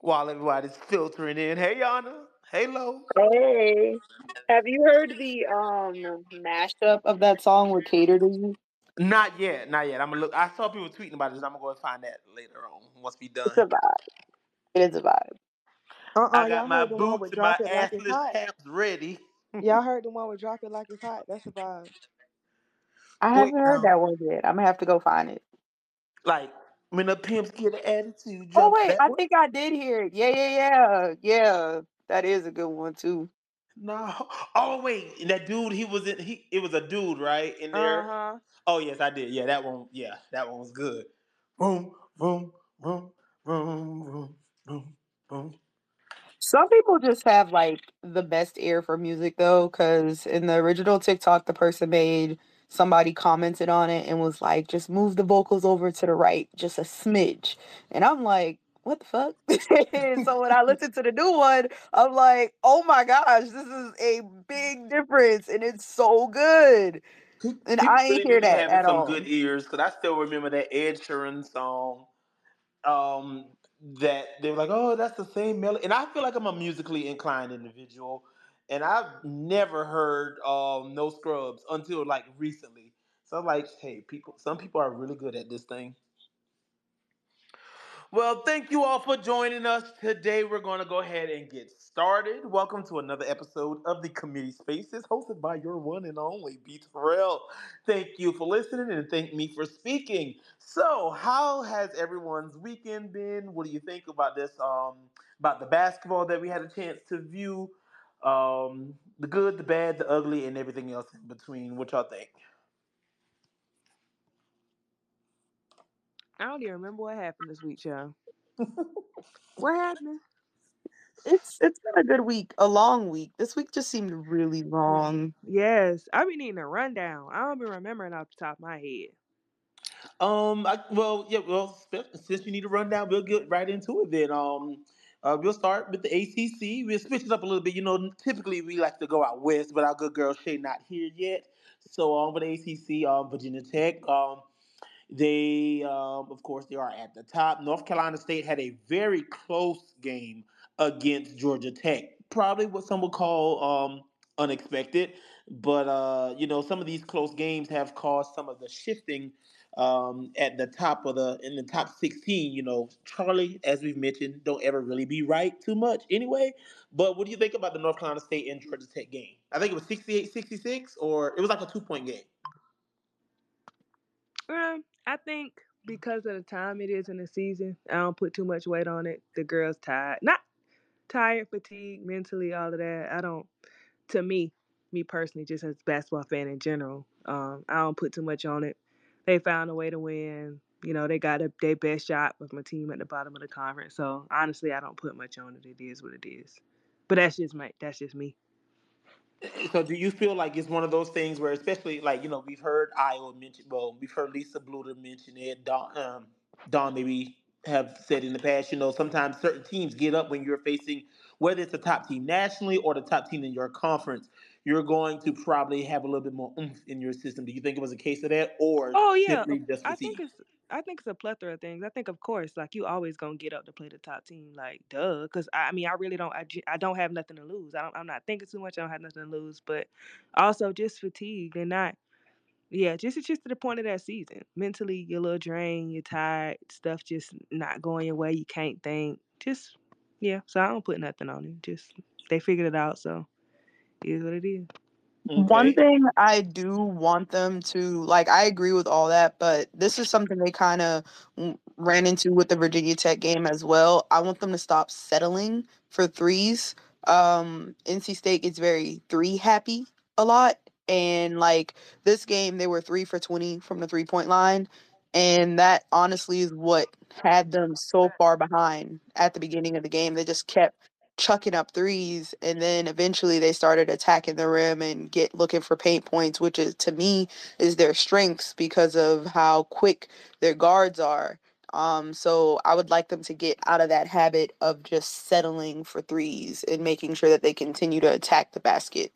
while everybody's filtering in. Hey, Yana. Hey, Lo. Hey, have you heard the um mashup of that song with Cater to You? Not yet, not yet. I'm gonna look. I saw people tweeting about this. I'm gonna go and find that later on once we done. It's a vibe. It is a vibe. Uh uh I got y'all my heard the one boots with and my drop it like it's hot. ready. Y'all heard the one with drop it like it's hot. That's a vibe. I haven't heard no. that one yet. I'm gonna have to go find it. Like when the pimps get an attitude, Oh wait, I one. think I did hear it. Yeah, yeah, yeah, yeah. That is a good one too. No. Oh wait, and that dude. He was in. He. It was a dude, right? In there. Uh there. huh. Oh yes, I did. Yeah, that one. Yeah, that one was good. Boom, boom, boom, boom, boom, boom, boom. Some people just have like the best ear for music though, because in the original TikTok, the person made somebody commented on it and was like, just move the vocals over to the right, just a smidge. And I'm like, what the fuck? so when I listened to the new one, I'm like, oh my gosh, this is a big difference and it's so good. And People I ain't hear that at some all. good ears because I still remember that Ed Sheeran song. Um, that they were like, "Oh, that's the same melody," and I feel like I'm a musically inclined individual, and I've never heard um No Scrubs until like recently. So I'm like, hey, people, some people are really good at this thing. Well, thank you all for joining us today. We're going to go ahead and get started. Welcome to another episode of the Committee Spaces, hosted by your one and only Beats Farrell. Thank you for listening and thank me for speaking. So, how has everyone's weekend been? What do you think about this? Um, about the basketball that we had a chance to view, um, the good, the bad, the ugly, and everything else in between. What y'all think? I don't even remember what happened this week, y'all. What happened? It's it's been a good week, a long week. This week just seemed really long. Yes, I be needing a rundown. I don't be remembering off the top of my head. Um, I, well, yeah, well, since you need a rundown, we'll get right into it then. Um, uh, we'll start with the ACC. We'll switch it up a little bit. You know, typically we like to go out west, but our good girl Shay not here yet. So on um, with the ACC, um, Virginia Tech, um, they, um, of course, they are at the top. North Carolina State had a very close game against Georgia Tech. Probably what some would call um, unexpected, but uh, you know, some of these close games have caused some of the shifting um, at the top of the in the top 16. You know, Charlie, as we've mentioned, don't ever really be right too much anyway. But what do you think about the North Carolina State and Georgia Tech game? I think it was 68 66, or it was like a two point game. Um, I think because of the time it is in the season, I don't put too much weight on it. The girls tired, not tired, fatigued, mentally, all of that. I don't. To me, me personally, just as basketball fan in general, um, I don't put too much on it. They found a way to win. You know, they got a, their best shot with my team at the bottom of the conference. So honestly, I don't put much on it. It is what it is. But that's just my that's just me. So do you feel like it's one of those things where, especially like you know, we've heard Iowa mention, well, we've heard Lisa Bluder mention it. Don, um, Don maybe have said in the past, you know, sometimes certain teams get up when you're facing whether it's a top team nationally or the top team in your conference. You're going to probably have a little bit more oomph in your system. Do you think it was a case of that, or Oh yeah, just I think it's I think it's a plethora of things. I think of course, like you always gonna get up to play the top team, like duh. Because I, I mean, I really don't. I, I don't have nothing to lose. I don't. I'm not thinking too much. I don't have nothing to lose. But also just fatigue and not. Yeah, just it's just to the point of that season. Mentally, you're a little drained. You're tired. Stuff just not going your way. You can't think. Just yeah. So I don't put nothing on it. Just they figured it out. So is what it is. One thing I do want them to like, I agree with all that, but this is something they kind of ran into with the Virginia Tech game as well. I want them to stop settling for threes. Um, NC State gets very three happy a lot, and like this game, they were three for 20 from the three point line. And that honestly is what had them so far behind at the beginning of the game. They just kept chucking up threes and then eventually they started attacking the rim and get looking for paint points which is to me is their strengths because of how quick their guards are um so i would like them to get out of that habit of just settling for threes and making sure that they continue to attack the basket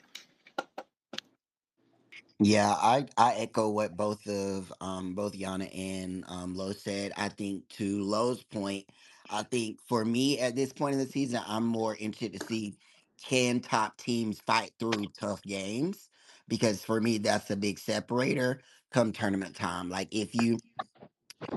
Yeah, I I echo what both of um both Yana and um Lo said. I think to Lo's point, I think for me at this point in the season, I'm more interested to see can top teams fight through tough games because for me that's a big separator come tournament time. Like if you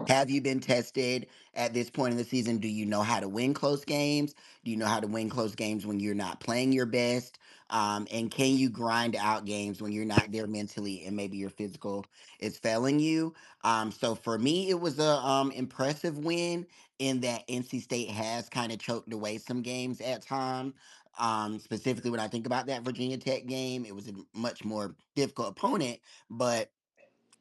have you been tested at this point in the season? Do you know how to win close games? Do you know how to win close games when you're not playing your best? Um, and can you grind out games when you're not there mentally and maybe your physical is failing you? Um, so for me, it was a um, impressive win in that NC State has kind of choked away some games at times. Um, specifically, when I think about that Virginia Tech game, it was a much more difficult opponent, but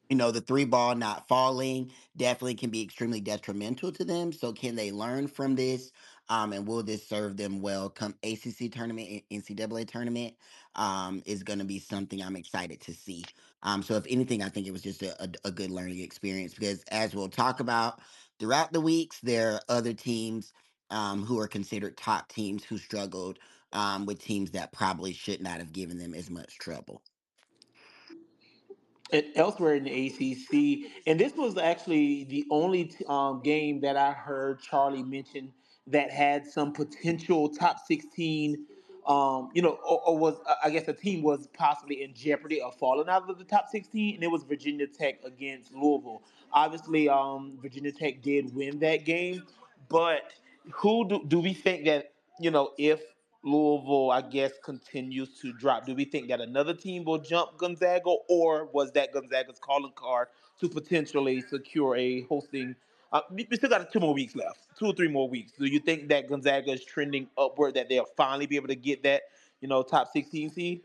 you know, the three ball not falling definitely can be extremely detrimental to them. So, can they learn from this? Um, and will this serve them well come ACC tournament, NCAA tournament? Um, is going to be something I'm excited to see. Um, so, if anything, I think it was just a, a, a good learning experience because, as we'll talk about throughout the weeks, there are other teams um, who are considered top teams who struggled um, with teams that probably should not have given them as much trouble. and elsewhere in the ACC. And this was actually the only um, game that I heard Charlie mention that had some potential top 16. Um, you know, or, or was I guess a team was possibly in jeopardy of falling out of the top 16, and it was Virginia Tech against Louisville. Obviously, um, Virginia Tech did win that game, but who do, do we think that you know if Louisville, I guess, continues to drop. Do we think that another team will jump Gonzaga, or was that Gonzaga's calling card to potentially secure a hosting? Uh, we still got two more weeks left, two or three more weeks. Do you think that Gonzaga is trending upward, that they'll finally be able to get that, you know, top 16 seed?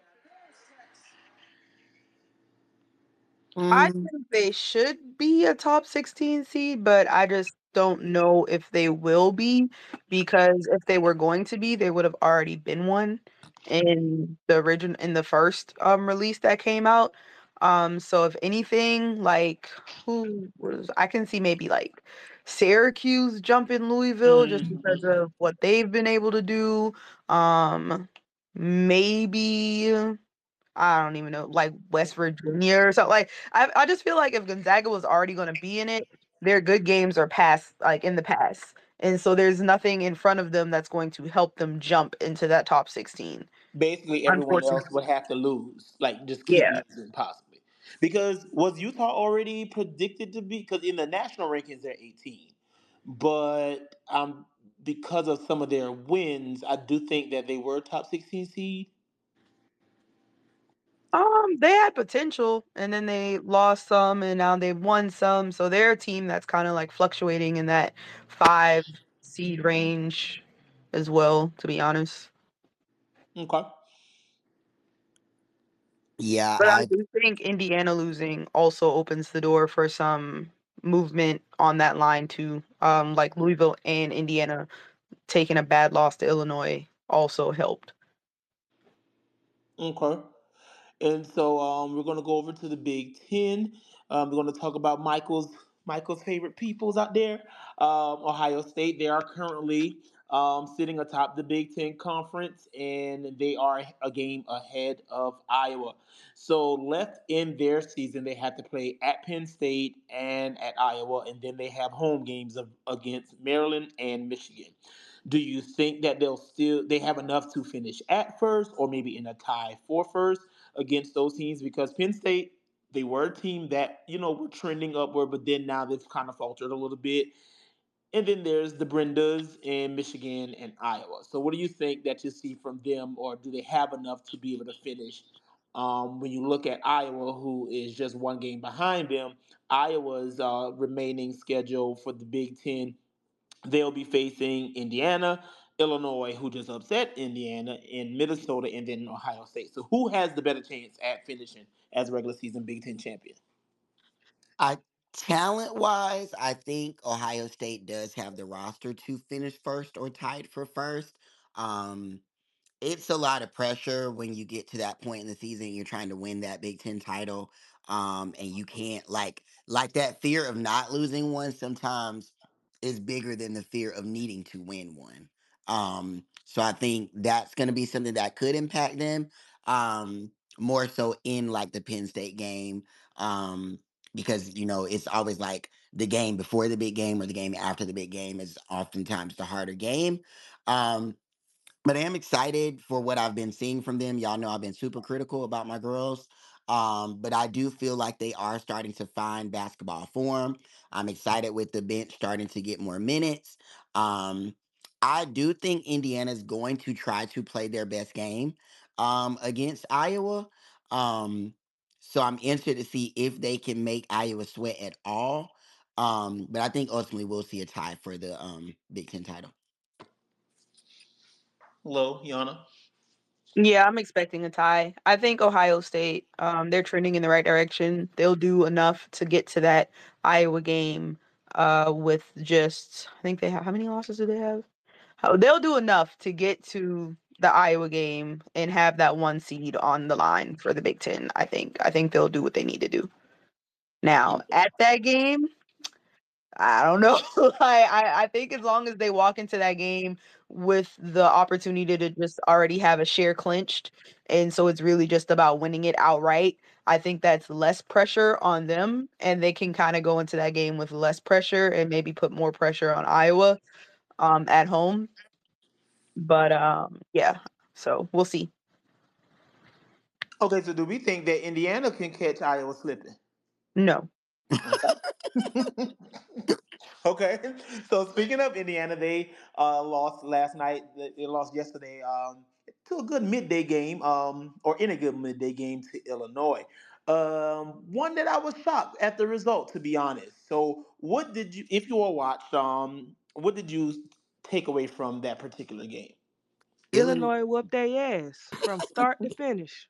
I Mm, think they should be a top 16 seed, but I just don't know if they will be because if they were going to be, they would have already been one in the origin in the first um release that came out. Um, so if anything, like who was I can see maybe like Syracuse jumping Louisville just because Mm, of what they've been able to do. Um, maybe. I don't even know, like West Virginia or something. Like I, I just feel like if Gonzaga was already going to be in it, their good games are past, like in the past, and so there's nothing in front of them that's going to help them jump into that top sixteen. basically, everyone else would have to lose, like just keep yeah. losing, possibly. Because was Utah already predicted to be? Because in the national rankings, they're 18. but um, because of some of their wins, I do think that they were a top 16 seed. Um, they had potential, and then they lost some, and now they've won some. So they're a team that's kind of like fluctuating in that five seed range as well. To be honest. Okay. yeah, But I I do think Indiana losing also opens the door for some movement on that line too. Um, like Louisville and Indiana taking a bad loss to Illinois also helped. Okay. And so um, we're gonna go over to the Big Ten. Um, we're gonna talk about Michael's Michael's favorite peoples out there. Um, Ohio State. They are currently um, sitting atop the Big Ten conference, and they are a game ahead of Iowa. So left in their season, they have to play at Penn State and at Iowa, and then they have home games of, against Maryland and Michigan. Do you think that they'll still they have enough to finish at first, or maybe in a tie for first? Against those teams because Penn State they were a team that you know were trending upward, but then now they've kind of faltered a little bit. And then there's the Brendas in Michigan and Iowa. So what do you think that you see from them, or do they have enough to be able to finish? Um, when you look at Iowa, who is just one game behind them, Iowa's uh, remaining schedule for the Big Ten They'll be facing Indiana, Illinois, who just upset Indiana, in Minnesota, and then Ohio State. So, who has the better chance at finishing as regular season Big Ten champion? I talent wise, I think Ohio State does have the roster to finish first or tied for first. Um, it's a lot of pressure when you get to that point in the season you're trying to win that Big Ten title. Um, and you can't like like that fear of not losing one sometimes is bigger than the fear of needing to win one. Um, so I think that's gonna be something that could impact them. Um, more so in like the Penn State game. Um, because you know, it's always like the game before the big game or the game after the big game is oftentimes the harder game. Um, but I am excited for what I've been seeing from them. Y'all know I've been super critical about my girls. Um, but I do feel like they are starting to find basketball form. I'm excited with the bench starting to get more minutes. Um, I do think Indiana's going to try to play their best game um, against Iowa. Um, so I'm interested to see if they can make Iowa sweat at all. Um, but I think ultimately we'll see a tie for the um, Big Ten title. Hello, Yana. Yeah, I'm expecting a tie. I think Ohio State, um, they're trending in the right direction. They'll do enough to get to that Iowa game uh, with just, I think they have, how many losses do they have? How, they'll do enough to get to the Iowa game and have that one seed on the line for the Big Ten. I think. I think they'll do what they need to do. Now, at that game, I don't know. I, I I think as long as they walk into that game with the opportunity to just already have a share clinched, and so it's really just about winning it outright. I think that's less pressure on them, and they can kind of go into that game with less pressure and maybe put more pressure on Iowa um, at home. But um, yeah, so we'll see. Okay, so do we think that Indiana can catch Iowa slipping? No. okay. So speaking of Indiana, they uh, lost last night. They lost yesterday um, to a good midday game, um, or in a good midday game to Illinois. Um, one that I was shocked at the result, to be honest. So, what did you, if you all watched, um, what did you take away from that particular game? Illinois whooped their ass from start to finish.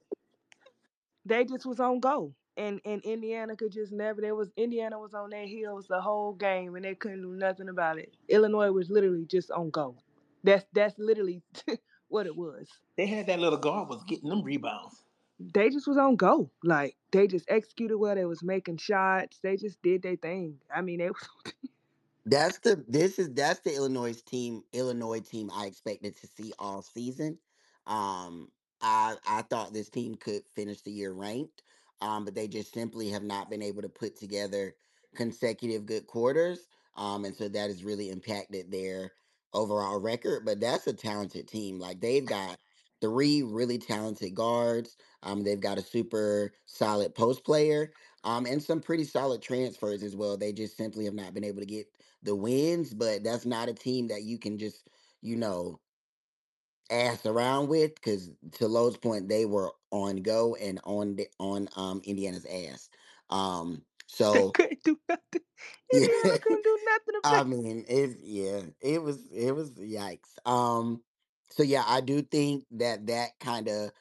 They just was on go. And and Indiana could just never there was Indiana was on their heels the whole game and they couldn't do nothing about it. Illinois was literally just on go. That's that's literally what it was. They had that little guard was getting them rebounds. They just was on go. Like they just executed well. They was making shots. They just did their thing. I mean, they was That's the this is that's the Illinois team Illinois team I expected to see all season. Um I I thought this team could finish the year ranked. Um but they just simply have not been able to put together consecutive good quarters. Um and so that has really impacted their overall record, but that's a talented team. Like they've got three really talented guards. Um they've got a super solid post player. Um and some pretty solid transfers as well. They just simply have not been able to get the wins, but that's not a team that you can just, you know, ass around with because to Lo's point, they were on go and on the, on um Indiana's ass. Um, they so couldn't do nothing. yeah, Indiana couldn't do nothing I about mean, it yeah, it was it was yikes. Um, so yeah, I do think that that kind of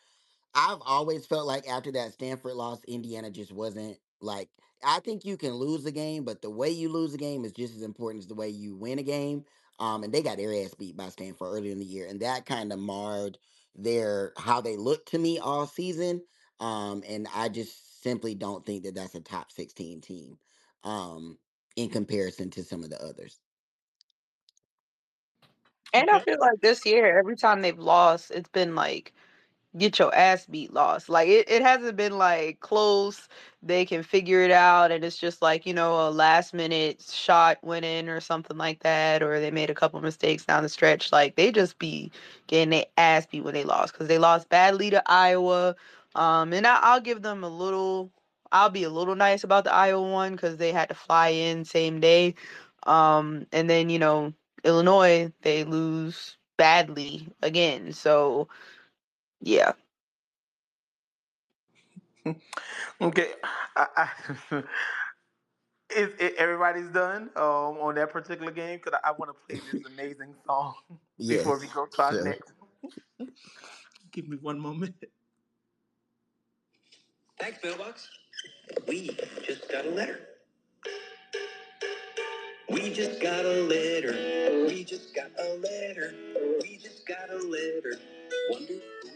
I've always felt like after that Stanford loss, Indiana just wasn't like I think you can lose a game, but the way you lose a game is just as important as the way you win a game. Um, and they got their ass beat by Stanford earlier in the year, and that kind of marred their how they looked to me all season. Um, and I just simply don't think that that's a top sixteen team. Um, in comparison to some of the others. And I feel like this year, every time they've lost, it's been like get your ass beat lost. Like it, it hasn't been like close. They can figure it out and it's just like, you know, a last minute shot went in or something like that, or they made a couple mistakes down the stretch. Like they just be getting their ass beat when they lost because they lost badly to Iowa. Um, and I, I'll give them a little I'll be a little nice about the Iowa one because they had to fly in same day. Um, and then, you know, Illinois, they lose badly again. So yeah. Okay. I, I, is, is everybody's done um, on that particular game? Because I, I want to play this amazing song before we go to our sure. next. Give me one moment. Thanks, mailbox. We just got a letter. We just got a letter. We just got a letter. We just got a letter. Wonder who it's from.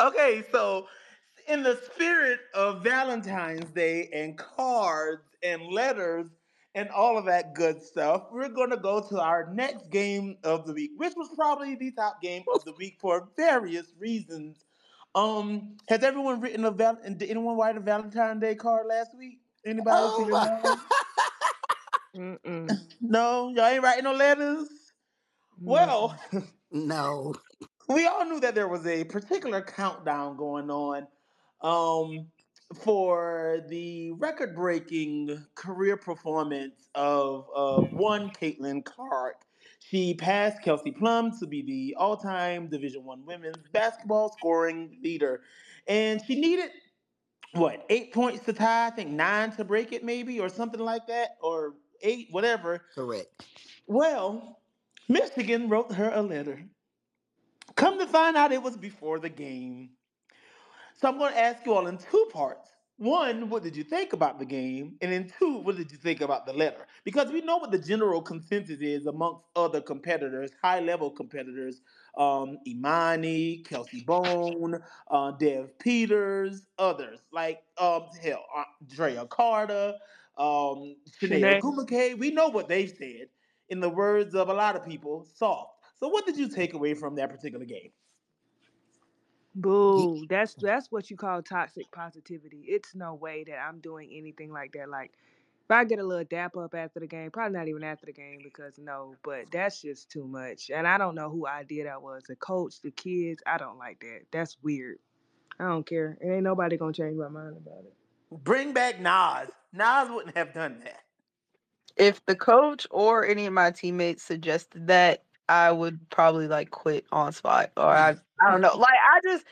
Okay, so in the spirit of Valentine's Day and cards and letters and all of that good stuff, we're going to go to our next game of the week, which was probably the top game of the week for various reasons. Um, has everyone written a val- did anyone write a Valentine's Day card last week? Anybody Oh no? No, y'all ain't writing no letters. No. Well, no. we all knew that there was a particular countdown going on um, for the record-breaking career performance of, of one Caitlin Clark. She passed Kelsey Plum to be the all-time Division One women's basketball scoring leader, and she needed what eight points to tie? I think nine to break it, maybe, or something like that, or eight, whatever. Correct. Well, Michigan wrote her a letter. Come to find out, it was before the game. So I'm going to ask you all in two parts. One, what did you think about the game? And then two, what did you think about the letter? Because we know what the general consensus is amongst other competitors, high level competitors. Um, Imani, Kelsey Bone, uh, Dev Peters, others like um, hell, uh, Drea Carter, um, Shanae. We know what they've said. In the words of a lot of people, soft. So what did you take away from that particular game? Boo. That's that's what you call toxic positivity. It's no way that I'm doing anything like that. Like if I get a little dap up after the game, probably not even after the game because no, but that's just too much. And I don't know who idea that was. The coach, the kids, I don't like that. That's weird. I don't care. It ain't nobody gonna change my mind about it. Bring back Nas. Nas wouldn't have done that. If the coach or any of my teammates suggested that, I would probably like quit on spot or I I don't know. Like I just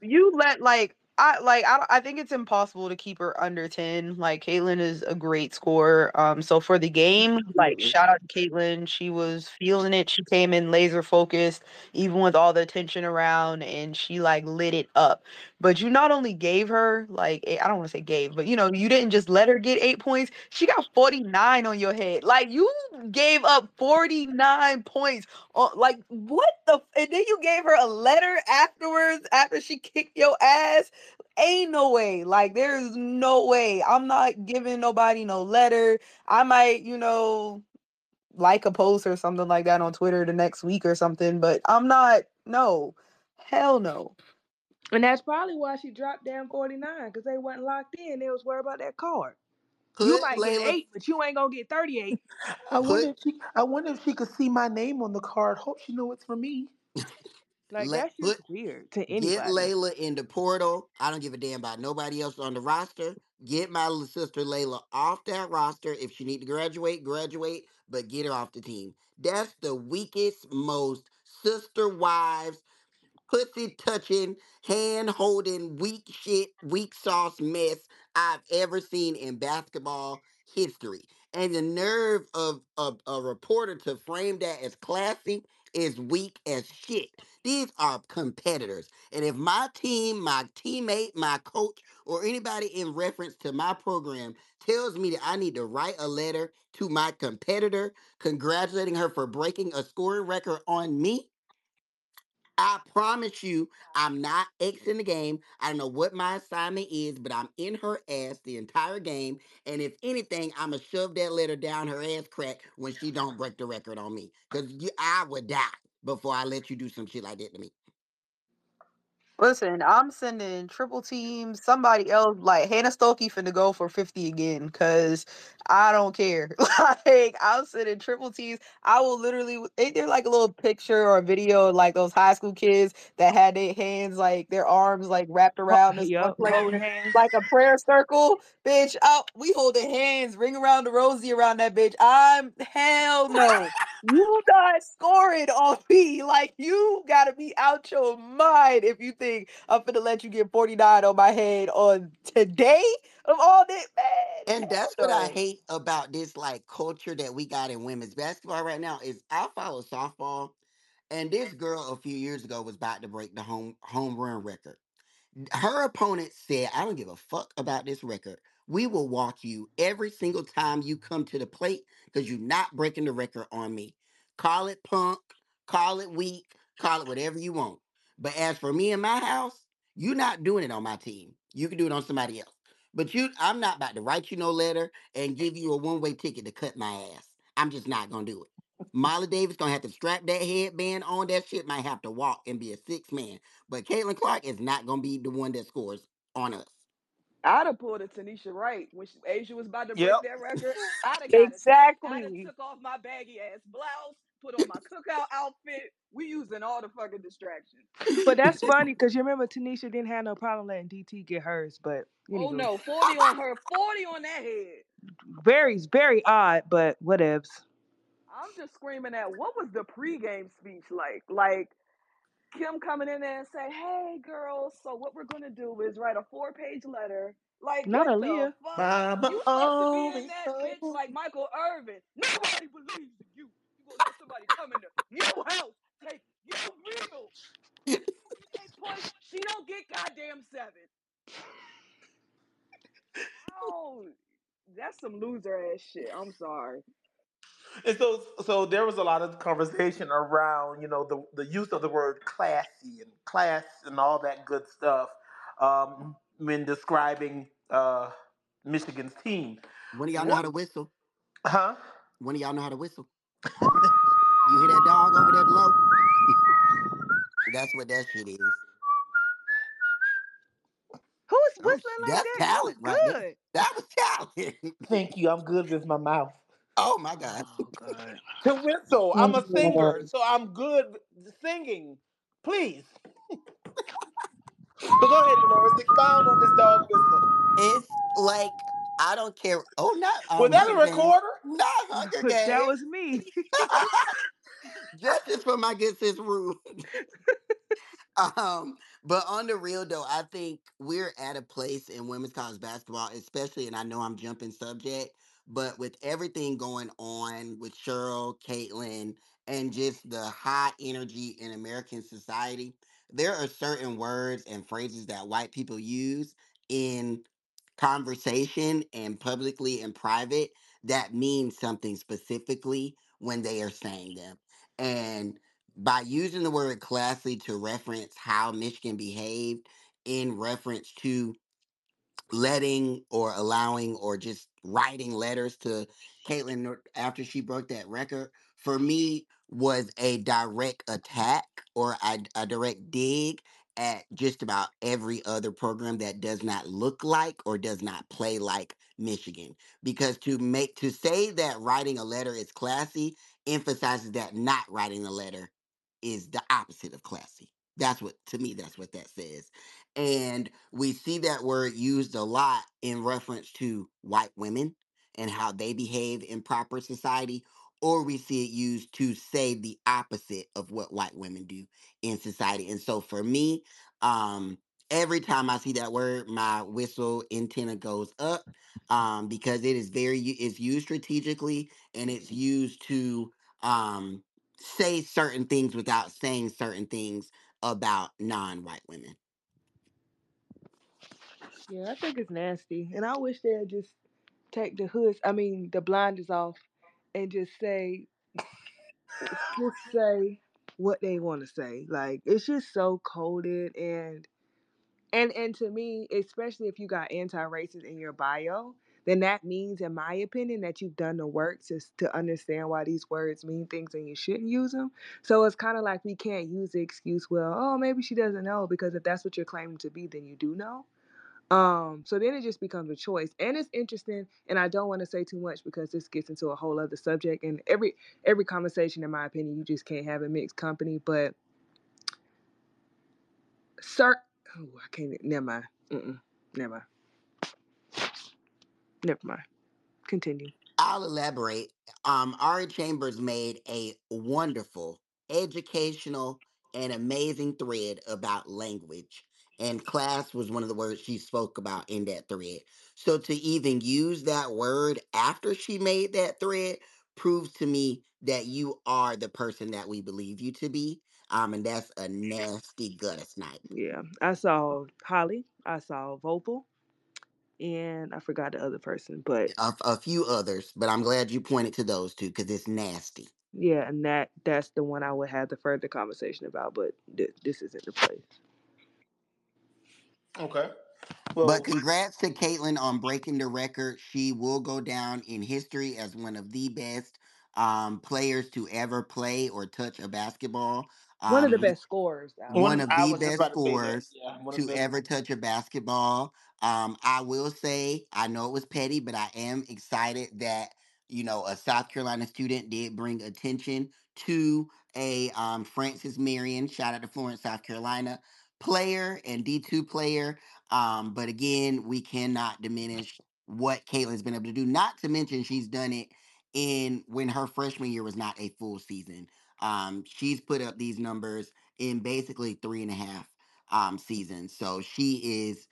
you let like I like I, I think it's impossible to keep her under 10. Like Caitlin is a great scorer. Um so for the game, like shout out to Caitlin. She was feeling it. She came in laser focused, even with all the attention around, and she like lit it up. But you not only gave her like I I don't want to say gave, but you know, you didn't just let her get eight points. She got 49 on your head. Like you gave up 49 points Oh, like what the? And then you gave her a letter afterwards after she kicked your ass. Ain't no way. Like there is no way. I'm not giving nobody no letter. I might, you know, like a post or something like that on Twitter the next week or something. But I'm not. No, hell no. And that's probably why she dropped down 49, because they wasn't locked in. They was worried about that card. You Put might get eight, but you ain't gonna get 38. I wonder if she I wonder if she could see my name on the card. Hope she know it's for me. Like let that's put just weird to anybody. get. Layla in the portal. I don't give a damn about nobody else on the roster. Get my little sister Layla off that roster. If she need to graduate, graduate, but get her off the team. That's the weakest, most sister wives pussy touching, hand holding, weak shit, weak sauce mess I've ever seen in basketball history. And the nerve of, of a reporter to frame that as classy is weak as shit. These are competitors. And if my team, my teammate, my coach, or anybody in reference to my program tells me that I need to write a letter to my competitor congratulating her for breaking a scoring record on me, I promise you, I'm not exiting the game. I don't know what my assignment is, but I'm in her ass the entire game. And if anything, I'ma shove that letter down her ass crack when she don't break the record on me. Cause you, I would die before I let you do some shit like that to me. Listen, I'm sending triple teams. Somebody else, like Hannah Stuelke, finna go for 50 again, cause I don't care. like I'm sending triple teams. I will literally. Ain't there like a little picture or a video of like those high school kids that had their hands like their arms like wrapped around this one yup, player holding hands. like a prayer circle, bitch. Oh, we holding hands, ring around the rosy around that bitch. I'm hell no. You not scoring on me. Like you gotta be out your mind if you think I'm finna let you get 49 on my head on today of all this, man. And that's what I hate about this like culture that we got in women's basketball right now is I follow softball, and this girl a few years ago was about to break the home home run record. her opponent said, I don't give a fuck about this record. We will walk you every single time you come to the plate because you're not breaking the record on me. Call it punk, call it weak, call it whatever you want. But as for me and my house, you're not doing it on my team. You can do it on somebody else. But you, I'm not about to write you no letter and give you a one-way ticket to cut my ass. I'm just not gonna do it. Molly Davis gonna have to strap that headband on. That shit might have to walk and be a six man. But Caitlin Clark is not gonna be the one that scores on us. I'd have pulled a Tanisha Wright when she, Asia was about to Yep. break that record. I'd have got a tech. I'd have Exactly. took off my baggy ass blouse, put on my cookout outfit. We using all the fucking distractions. But that's funny because you remember Tanisha didn't have no problem letting DT get hers, but Oh anywho, no, 40 on her, 40 on that head. very very odd, but whatevs. I'm just screaming at what was the pregame speech like? Like Kim coming in there and say, "Hey girls, so what we're gonna do is write a four-page letter." Like Not what the Aaliyah. fuck? Mama You supposed to be in that told bitch like Michael Irvin. Nobody believes you. You gonna let somebody come into your house, take your meal. She ain't push. She don't get goddamn seven. Oh, that's some loser ass shit. I'm sorry. And so, so there was a lot of conversation around, you know, the the use of the word classy and class and all that good stuff um, when describing uh, Michigan's team. When of y'all know how to whistle. Huh? When of y'all know how to whistle. You hear that dog over there below? That's what that shit is. Who's Oh, whistling like that's that? That was talent right there. good. That was talent. Thank you. I'm good with my mouth. oh my god. Oh god. To whistle, I'm a singer, so I'm good singing. Please. But go ahead, Dolores. Expound on this dog whistle. It's like I don't care. Oh, not Was um that a recorder? Not Hunger that was me. Justice for my good sis Rue. um, but on the real though, I think we're at a place in women's college basketball, especially, and I know I'm jumping subject, but with everything going on with Cheryl, Caitlin, and just the high energy in American society, there are certain words and phrases that white people use in conversation and publicly and private that means something specifically when they are saying them. And by using the word classy to reference how Michigan behaved in reference to letting or allowing or just writing letters to Caitlin Nor- after she broke that record for me was a direct attack or a, a direct dig at just about every other program that does not look like or does not play like Michigan because to make to say that writing a letter is classy emphasizes that not writing a letter is the opposite of classy. That's what to me that's what that says. And we see that word used a lot in reference to white women and how they behave in proper society, or we see it used to say the opposite of what white women do in society. And so for me, um, every time I see that word, my whistle antenna goes up um, because it is very, it's used strategically and it's used to um, say certain things without saying certain things about non white women. Yeah, I think it's nasty, and I wish they'd just take the hoods. I mean, the blinders off, and just say, just say what they want to say. Like it's just so coded, and and and to me, especially if you got anti-racist in your bio, then that means, in my opinion, that you've done the work to to understand why these words mean things and you shouldn't use them. So it's kind of like we can't use the excuse, well, oh, maybe she doesn't know, because if that's what you're claiming to be, then you do know. Um, so then it just becomes a choice. And it's interesting, and I don't want to say too much because this gets into a whole other subject. And every every conversation, in my opinion, you just can't have a mixed company. But sir, oh, I can't. Never mind. Mm-mm, never mind. Never mind. Continue. I'll elaborate. Um, Ari Chambers made a wonderful, educational, and amazing thread about language. And class was one of the words she spoke about in that thread. So to even use that word after she made that thread proves to me that you are the person that we believe you to be. Um, and that's a nasty gutter snipe. Yeah, I saw Holly. I saw Vopal, and I forgot the other person. But A, a few others, but I'm glad you pointed to those two because it's nasty. yeah, and that that's the one I would have the further conversation about. But th- this isn't the place. Okay. But congrats to Caitlin on breaking the record. She will go down in history as one of the best um, players to ever play or touch a basketball. One of the Um, best scorers out one One, of I the was just best about to say that. scorers Yeah, one of to the best. ever touch a basketball. Um, I will say, I know it was petty, but I am excited that you know a South Carolina student did bring attention to a um, Francis Marion. Shout out to Florence, South Carolina player and D two player. Um, but again, we cannot diminish what Caitlin's been able to do. Not to mention, she's done it in when her freshman year was not a full season. Um, she's put up these numbers in basically three and a half um seasons. So she is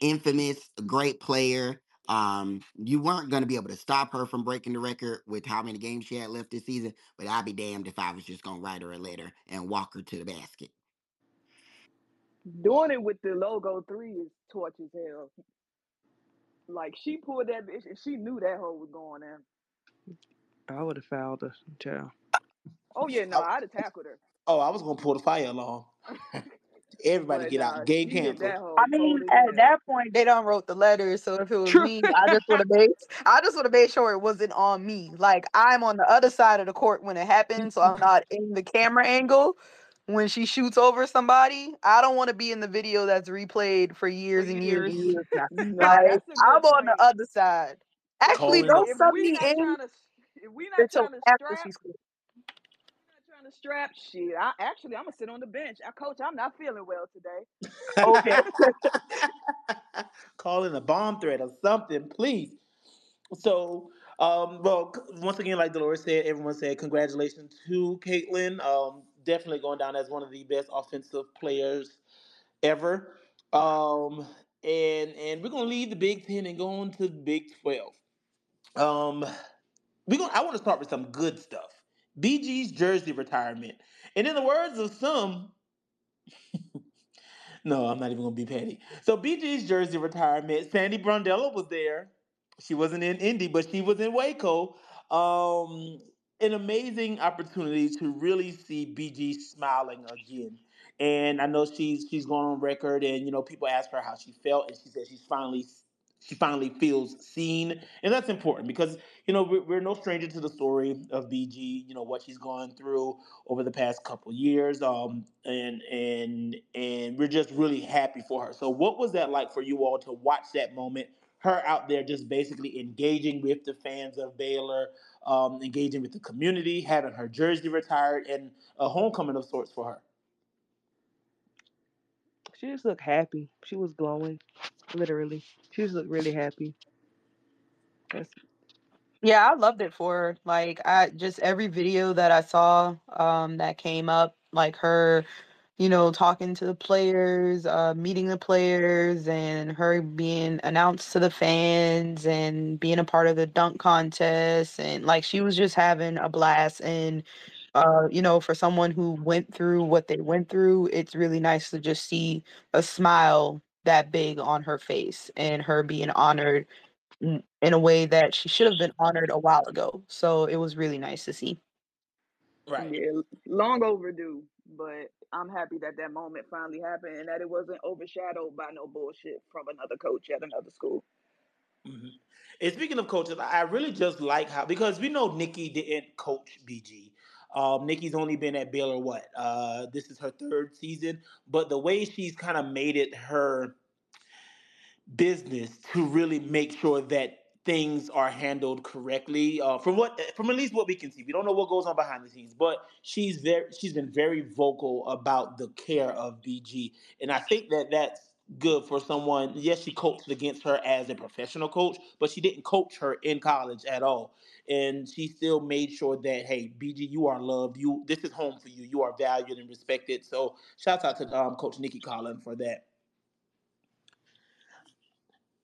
infamous, a great player. Um, you weren't going to be able to stop her from breaking the record with how many games she had left this season, but I'd be damned if I was just going to write her a letter and walk her to the basket. Doing it with the logo three is torch as hell. Like she pulled that bitch and she knew that hoe was going in. I would have fouled her, child. Oh yeah, no, I- I'd have tackled her. Oh, I was gonna pull the fire alarm. Everybody But get nah, out. Game she hit that canceled. hoe I mean, cold as at hell. that point, they don't wrote the letter. So if it was True. me, I just would have made, I just would have made sure it wasn't on me. Like I'm on the other side of the court when it happened, so I'm not in the camera angle when she shoots over somebody. I don't want to be in the video that's replayed for years and years and years. years. Now. Nah, Like that's a I'm good on the other side. Actually, Calling don't If sub me in to, if we not until trying to after strap, she scores. not trying to strap shit. I actually I'm gonna sit on the bench. I coach. I'm not feeling well today. Okay. Calling a bomb threat or something, please. So, um, well, once again, like Dolores said, everyone said congratulations to Caitlin. Um, definitely going down as one of the best offensive players ever. Um, and and we're gonna leave the Big Ten and go on to the Big Twelve. Um, we going I want to start with some good stuff. BG's jersey retirement, and in the words of some, No, I'm not even gonna be petty. So BG's jersey retirement. Sandy Brondello was there. She wasn't in Indy, but she was in Waco. Um, an amazing opportunity to really see BG smiling again. And I know she's she's going on record, and you know people ask her how she felt, and she said she's finally she finally feels seen, and that's important because you know we're, we're no stranger to the story of BG. You know what she's gone through over the past couple years um and and and we're just really happy for her so what was that like for you all to watch that moment her out there just basically engaging with the fans of baylor um engaging with the community having her jersey retired and a homecoming of sorts for her She just looked happy. She was glowing, literally. She just looked really happy. That's Yeah, I loved it for her. Like I just every video that I saw um that came up, like her, you know, talking to the players, uh meeting the players and her being announced to the fans and being a part of the dunk contest and like she was just having a blast and uh you know, for someone who went through what they went through, it's really nice to just see a smile that big on her face and her being honored in a way that she should have been honored a while ago. So it was really nice to see. Right Yeah, long overdue. But I'm happy that that moment finally happened and that it wasn't overshadowed by no bullshit from another coach at another school. Mhm. And speaking of coaches, I really just like how because we know Nicki didn't coach BG. Um, Nicki's only been at Baylor what? Uh, this is her third season, but the way she's kind of made it her business to really make sure that things are handled correctly. Uh, from what, from at least what we can see, we don't know what goes on behind the scenes, but she's very, she's been very vocal about the care of BG, and I think that that's good for someone. Yes, she coached against her as a professional coach, but she didn't coach her in college at all, and she still made sure that hey, BG, you are loved. You, this is home for you. You are valued and respected. So, shouts out to um, Coach Nicki Collen for that.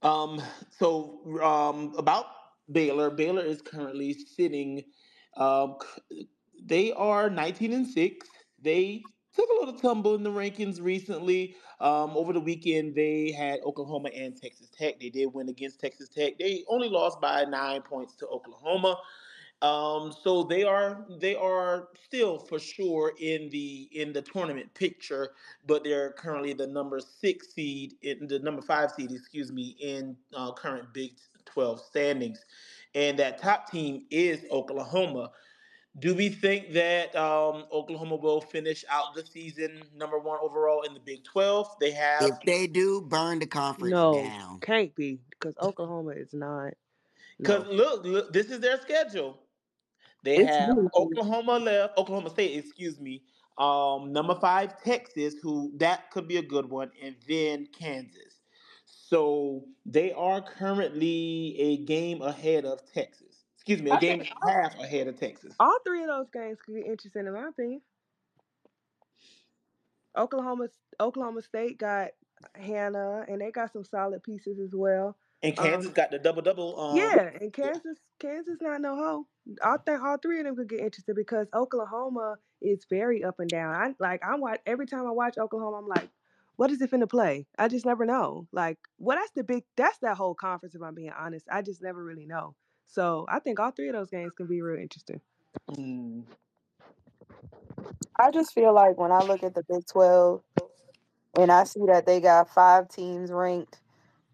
Um, so um, about Baylor, Baylor is currently sitting. C- they are 19 and six. They took a little tumble in the rankings recently. Um, over the weekend, they had Oklahoma and Texas Tech. They did win against Texas Tech. They only lost by nine points to Oklahoma. Um, so they are they are still for sure in the in the tournament picture, but they're currently the number six seed in the number five seed, excuse me, in uh, current Big Twelve standings, and that top team is Oklahoma. Do we think that um, Oklahoma will finish out the season number one overall in the Big Twelve? They have If they do, burn the conference No, down. can't be because Oklahoma is not. because No. look, look, this is their schedule. They It's have really. Oklahoma left, Oklahoma State, excuse me. Um, number five, Texas, who that could be a good one, and then Kansas. So they are currently a game ahead of Texas. Excuse me, a I game think and a half ahead of Texas. all three of those games could be interesting in my opinion. Oklahoma Oklahoma State got Hannah, and they got some solid pieces as well. And Kansas Um, got the double double. Um, Yeah, and Kansas, Kansas not no hoe. I think all three of them could get interested because Oklahoma is very up and down. I like I watch every time I watch Oklahoma, I'm like, what is it finna play? I just never know. Like, well, that's the big that's that whole conference. If I'm being honest, I just never really know. So I think all three of those games can be real interesting. mm, I just feel like when I look at the Big 12 and I see that they got five teams ranked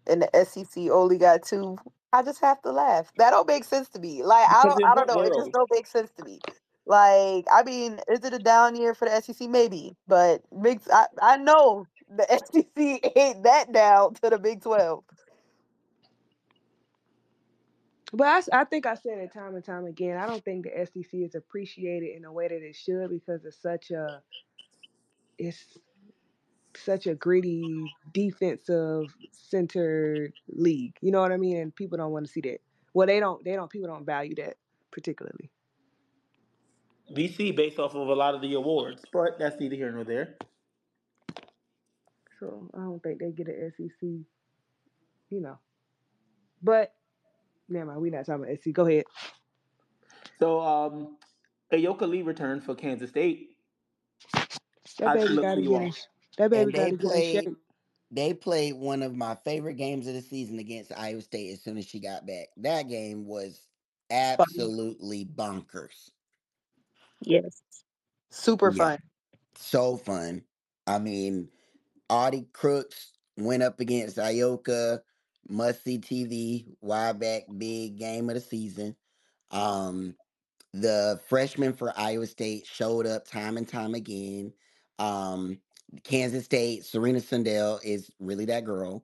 and the SEC only got two, I just have to laugh. That don't make sense to me. Like I don't I don't know. It just don't make sense to me. Like I mean, is it a down year for the SEC? Maybe, but big I, I know the SEC ain't that down to the Big 12. But I, s- I think I said it time and time again. I don't think the SEC is appreciated in a way that it should because it's such a it's such a gritty defensive centered league. You know what I mean? And people don't want to see that. Well, they don't. They don't. People don't value that particularly. We see based off of a lot of the awards, but that's neither here nor there. So I don't think they get an SEC. You know. But never mind. We're not talking about SEC. Go ahead. So, um, Ayoka Lee returned for Kansas State. That she baby got to you get all? in. That baby And got they to get in played shape. they played one of my favorite games of the season against Iowa State as soon as she got back. That game was absolutely bonkers. Yes. Super Yeah. fun. So fun. I mean, Audi Crooks went up against Ayoka, must see TV, wide back, big game of the season. Um, the freshman for Iowa State showed up time and time again. Um, Kansas State, Serena Sundell is really that girl.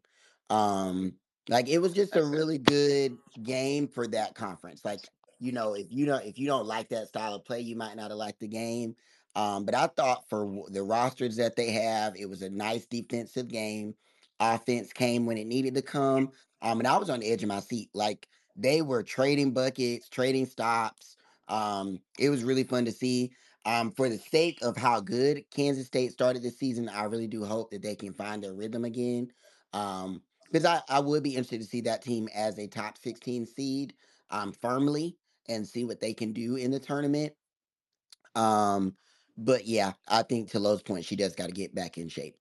Um, like it was just a really good game for that conference. Like, you know, if you don't if you don't like that style of play, you might not have liked the game. Um, but I thought for the rosters that they have, it was a nice defensive game. Offense came when it needed to come. Um, and I was on the edge of my seat. Like they were trading buckets, trading stops. Um, it was really fun to see. Um, for the sake of how good Kansas State started this season, I really do hope that they can find their rhythm again. Um, because I, I would be interested to see that team as a top 16 seed um firmly and see what they can do in the tournament. Um, but yeah, I think to Lo's point, she does got to get back in shape.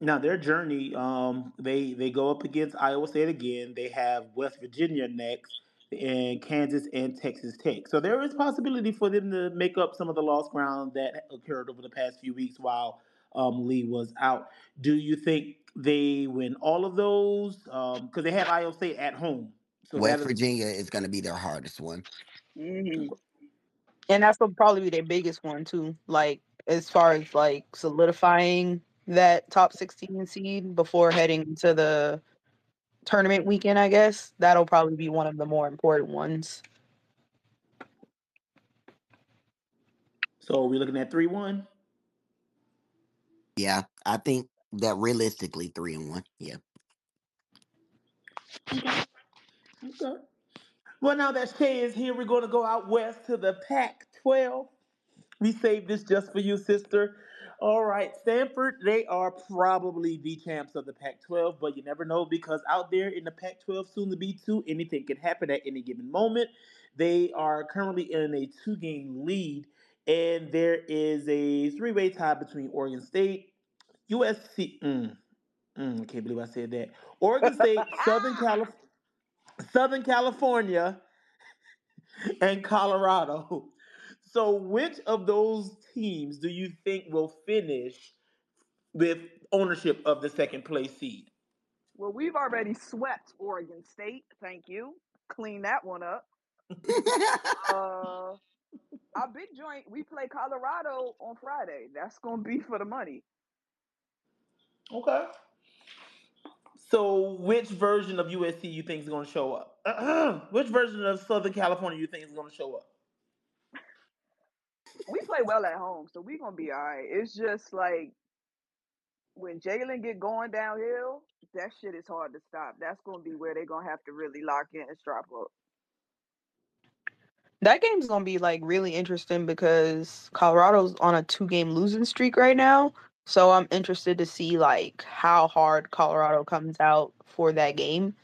Now their journey, um, they they go up against Iowa State again. They have West Virginia next, and Kansas and Texas Tech. So there is possibility for them to make up some of the lost ground that occurred over the past few weeks while um, Lee was out. Do you think they win all of those? Because they have Iowa State at home. So West that is, Virginia is going to be their hardest one. Mhm. And that's will probably be their biggest one too. Like as far as like solidifying that top 16 seed before heading to the tournament weekend, I guess that'll probably be one of the more important ones. so we're looking at three one. Yeah, I think that realistically three and one. Yeah. Okay. Well, now that Shay is here, we're going to go out west to the Pac 12. We saved this just for you, sister. All right, Stanford, they are probably the champs of the Pac 12, but you never know because out there in the Pac 12, soon to be two, anything can happen at any given moment. They are currently in a two game lead, and there is a three way tie between Oregon State, USC. Mm, mm, I can't believe I said that. Oregon State, Southern California. Southern California and Colorado. So, which of those teams do you think will finish with ownership of the second place seed? Well, we've already swept Oregon State. Thank you. Clean that one up. Uh, our big joint, we play Colorado on Friday. That's gonna be for the money. Okay. So, which version of USC you think is going to show up? which version of Southern California you think is going to show up? We play well at home, so we're gonna be all right. It's just like when Jalen get going downhill, that shit is hard to stop. That's gonna be where they're gonna have to really lock in and strap up. That game's gonna be like really interesting because Colorado's on a two game losing streak right now. So I'm interested to see like how hard Colorado comes out for that game.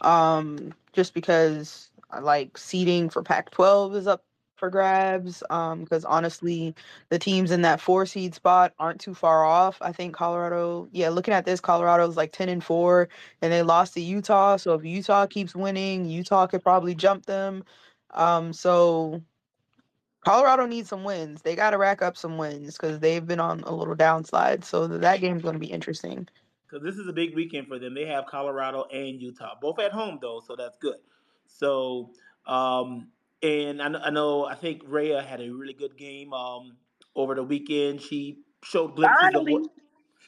Um, just because like seeding for Pac-12 is up for grabs. Um, because honestly, the teams in that four seed spot aren't too far off. I think Colorado, yeah, looking at this, Colorado's like 10 and 4, and they lost to Utah. So if Utah keeps winning, Utah could probably jump them. Um, so Colorado needs some wins. They got to rack up some wins because they've been on a little downslide. So that game's going to be interesting. Because this is a big weekend for them. They have Colorado and Utah, both at home though, so that's good. So, um, and I, I know I think Rhea had a really good game um, over the weekend. She showed glimpses Finally. of what.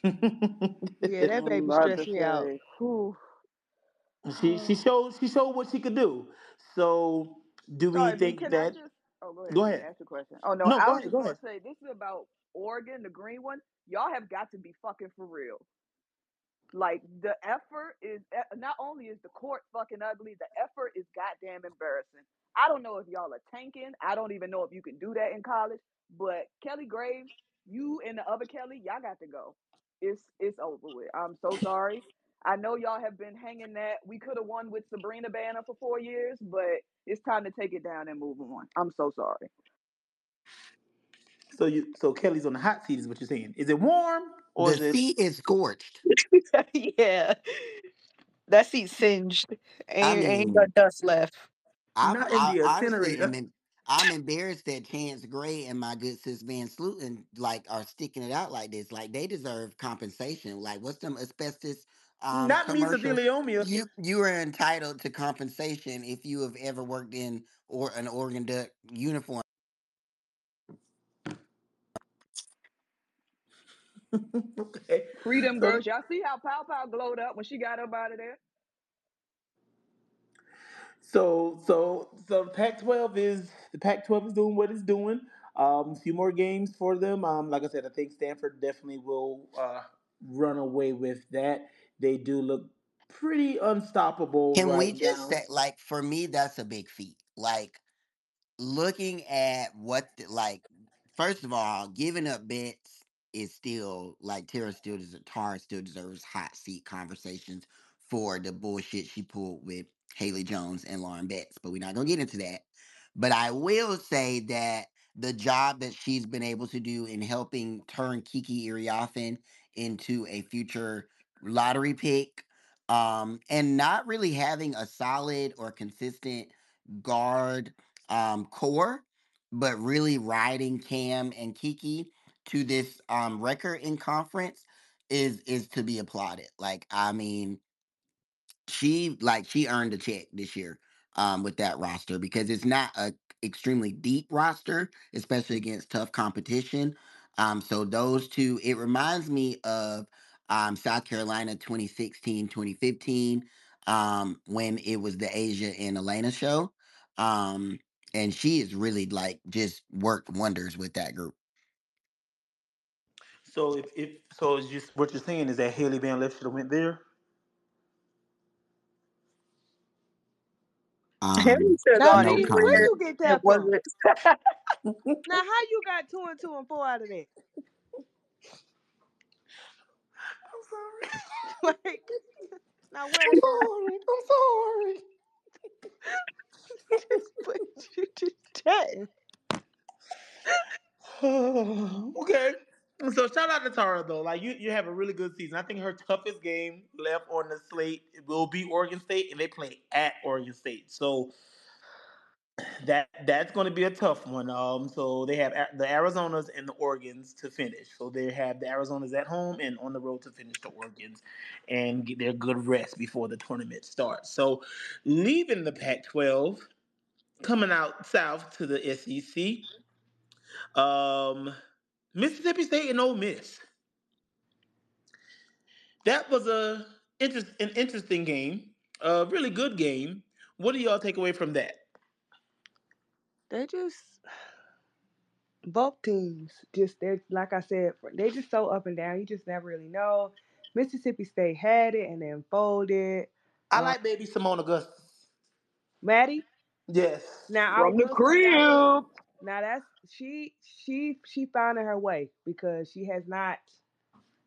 Yeah, that baby I'm about to stressed me out. whew. she she showed she showed what she could do. So, do we Sorry, think that? Just? Oh, go ahead. Go ahead. Ask a question. Oh no, No, I was ahead. just gonna say this is about Oregon, the green one. Y'all have got to be fucking for real. Like the effort is eh, not only is the court fucking ugly, the effort is goddamn embarrassing. I don't know if y'all are tanking. I don't even know if you can do that in college. But Kelly Graves, you and the other Kelly, y'all got to go. It's it's over with. I'm so sorry. I know y'all have been hanging that. We could have won with Sabrina Banner for four years, but it's time to take it down and move on. I'm so sorry. So you so Kelly's on the hot seat is what you're saying. Is it warm or is The it? seat is scorched. yeah. That seat singed. Ain't, ain't mean, got dust left. I'm Not in I the honestly incinerator. am em- I'm embarrassed that Chance Gray and my good sis VanSlooten like are sticking it out like this. Like they deserve compensation. Like what's them asbestos um Not me, commercials? Cecilia You you are entitled to compensation if you have ever worked in or an Oregon Duck uniform. okay. Freedom So, girls. Y'all see how Paopao glowed up when she got up out of there? So so so Pac-12 is the Pac-12 is doing what it's doing. Um, a few more games for them. Um, like I said, I think Stanford definitely will uh, run away with that. They do look pretty unstoppable Can we just now. say like for me that's a big feat. Like looking at what the, like first of all giving up Betts is still like Tara still deserves Tara still deserves hot seat conversations for the bullshit she pulled with Haley Jones and Lauren Betts, but we're not gonna get into that. But I will say that the job that she's been able to do in helping turn Kiki Iriafen into a future lottery pick, um, and not really having a solid or consistent guard um core, but really riding Cam and Kiki to this um record in conference is is to be applauded. Like I mean, she like she earned a check this year um with that roster because it's not a extremely deep roster, especially against tough competition. Um so those two it reminds me of um South Carolina 2016, 2015 um when it was the A'ja and Alaina show. Um and she is really like just worked wonders with that group. So if, if so, is just what you're saying is that Hailey Van Lith should have went there. Um should have Now, no where you get that from? Now, how you got two and two and four out of that? I'm sorry. like, now where I'm sorry. I'm sorry. just what you just did? okay. So shout out to Tara though. Like you, you have a really good season. I think her toughest game left on the slate will be Oregon State, and they play at Oregon State. So that that's going to be a tough one. Um, so they have the Arizonas and the Oregons to finish. So they have the Arizonas at home and on the road to finish the Oregons, and get their good rest before the tournament starts. So leaving the Pac-12, coming out south to the SEC. Um, Mississippi State and Ole Miss. That was a interest, an interesting game, a really good game. What do y'all take away from that? They just both teams just they're like I said, they just so up and down. You just never really know. Mississippi State had it and then folded. I Um, like baby Seimone Augustus. Maddie. Yes. Now From I the will say that was- crib. Now that's she she she finding her way because she has not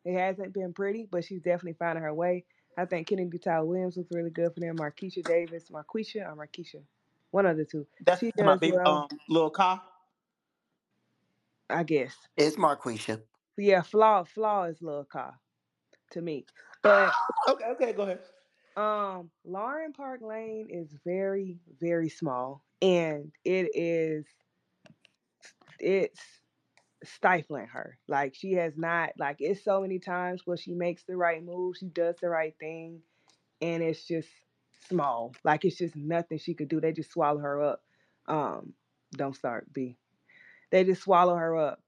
it hasn't been pretty, but she's definitely finding her way. I think Kennedy Tyler Williams looks really good for them. Marquisha Davis, Marquisha or Marquisha, one of the two. That's She my does baby, well, um, little car. I guess. It's Marquisha. Yeah, flaw flaw is little car to me, but Okay, okay, go ahead. um, Lauren Park Lane is very very small, and it is it's stifling her. Like she has not like it's so many times where she makes the right move, she does the right thing, and it's just small. Like it's just nothing she could do. They just swallow her up. Um, don't start B. They just swallow her up.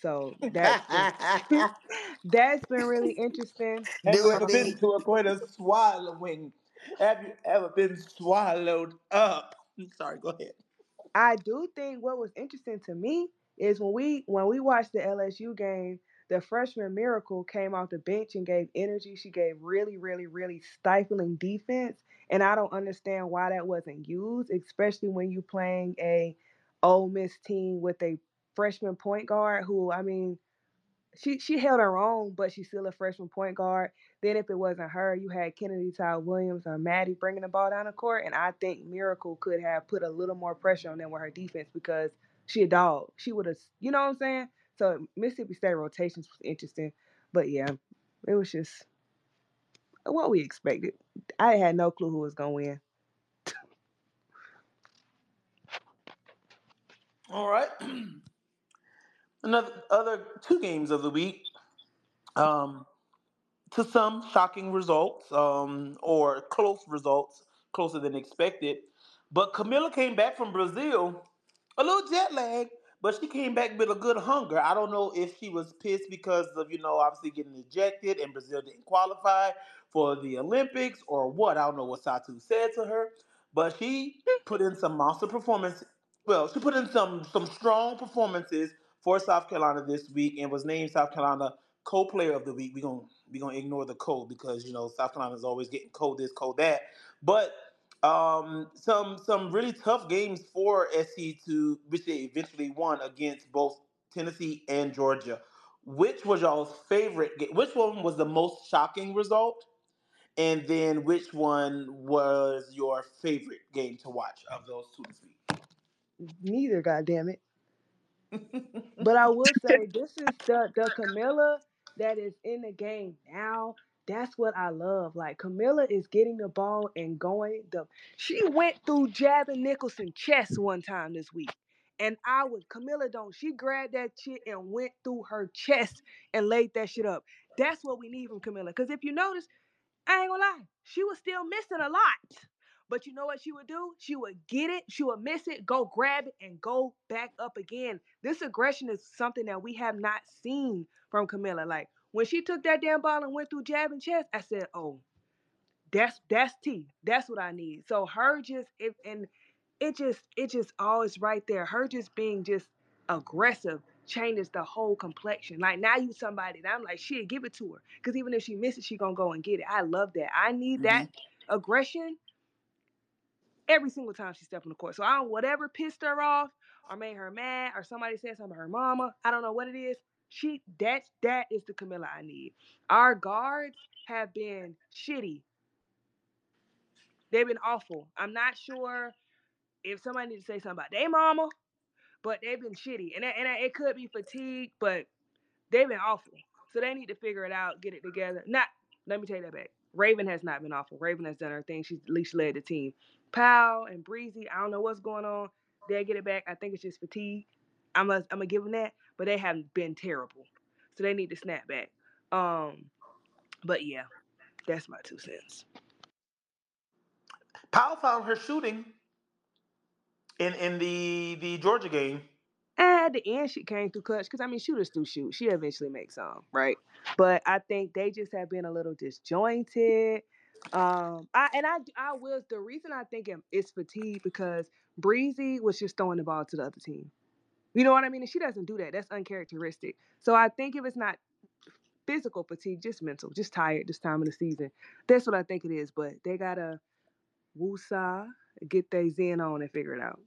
So that's been, that's been really interesting. Have you ever been to a point of swallowing? Have you ever been swallowed up? Sorry, go ahead. I do think what was interesting to me is when we when we watched the LSU game, the freshman Miracle came off the bench and gave energy. She gave really, really, really stifling defense, and I don't understand why that wasn't used, especially when you're playing a Ole Miss team with a freshman point guard who, I mean, she she held her own, but she's still a freshman point guard. Then if it wasn't her, you had Kennedy Tyler Williams or Maddie bringing the ball down the court, and I think Miracle could have put a little more pressure on them with her defense because she a dog. She would have, you know what I'm saying? So Mississippi State rotations was interesting, but yeah, it was just what we expected. I had no clue who was gonna win. All right. Another other two games of the week. Um, to some shocking results, um, or close results, closer than expected. But Kamilla came back from Brazil, a little jet lag, but she came back with a good hunger. I don't know if she was pissed because of, you know, obviously getting ejected and Brazil didn't qualify for the Olympics or what. I don't know what Satu said to her, but she put in some monster performance. Well, she put in some some strong performances for South Carolina this week and was named South Carolina co-player of the week. We're gonna we gonna ignore the cold because you know South Carolina is always getting cold this, cold that. But um, some some really tough games for SC to which they eventually won against both Tennessee and Georgia. Which was y'all's favorite? ga- Which one was the most shocking result? And then which one was your favorite game to watch of those two this week? Neither, goddamn it. But I will say this is the the Kamilla that is in the game now. That's what I love. Like Kamilla is getting the ball and going. The she went through Javyn Nicholson chest one time this week. And I was Kamilla don't she grabbed that shit and went through her chest and laid that shit up. That's what we need from Kamilla. Because if you notice, I ain't gonna lie, she was still missing a lot. But you know what she would do? She would get it, she would miss it, go grab it, and go back up again. This aggression is something that we have not seen from Kamilla. Like when she took that damn ball and went through Javyn chest, I said, "Oh, that's that's T. That's what I need." So her just it and it just it just always right there. Her just being just aggressive changes the whole complexion. Like now you somebody that I'm like, shit, give it to her. Cause even if she misses, she gonna go and get it. I love that. I need that mm-hmm. aggression every single time she stepped on the court. So I don't whatever pissed her off or made her mad or somebody said something to her mama. I don't know what it is. She that that is the Kamilla I need. Our guards have been shitty. They've been awful. I'm not sure if somebody needs to say something about their mama, but they've been shitty. And, and it could be fatigue, but they've been awful. So they need to figure it out, get it together. Not let me take that back. Raven has not been awful. Raven has done her thing. She's at least led the team. Paopao and Breezy, I don't know what's going on. They'll get it back. I think it's just fatigue. I'm gonna I'm gonna give them that, but they haven't been terrible. So they need to snap back. Um, but yeah, that's my two cents. Paopao found her shooting in in the the Georgia game. At the end, she came through clutch because I mean, shooters do shoot. She eventually makes some, right? But I think they just have been a little disjointed. Um, I and I I will. The reason I think it's fatigue because Breezy was just throwing the ball to the other team. You know what I mean? And she doesn't do that. That's uncharacteristic. So I think if it's not physical fatigue, just mental, just tired this time of the season. That's what I think it is. But they gotta woosah, get their zen on and figure it out.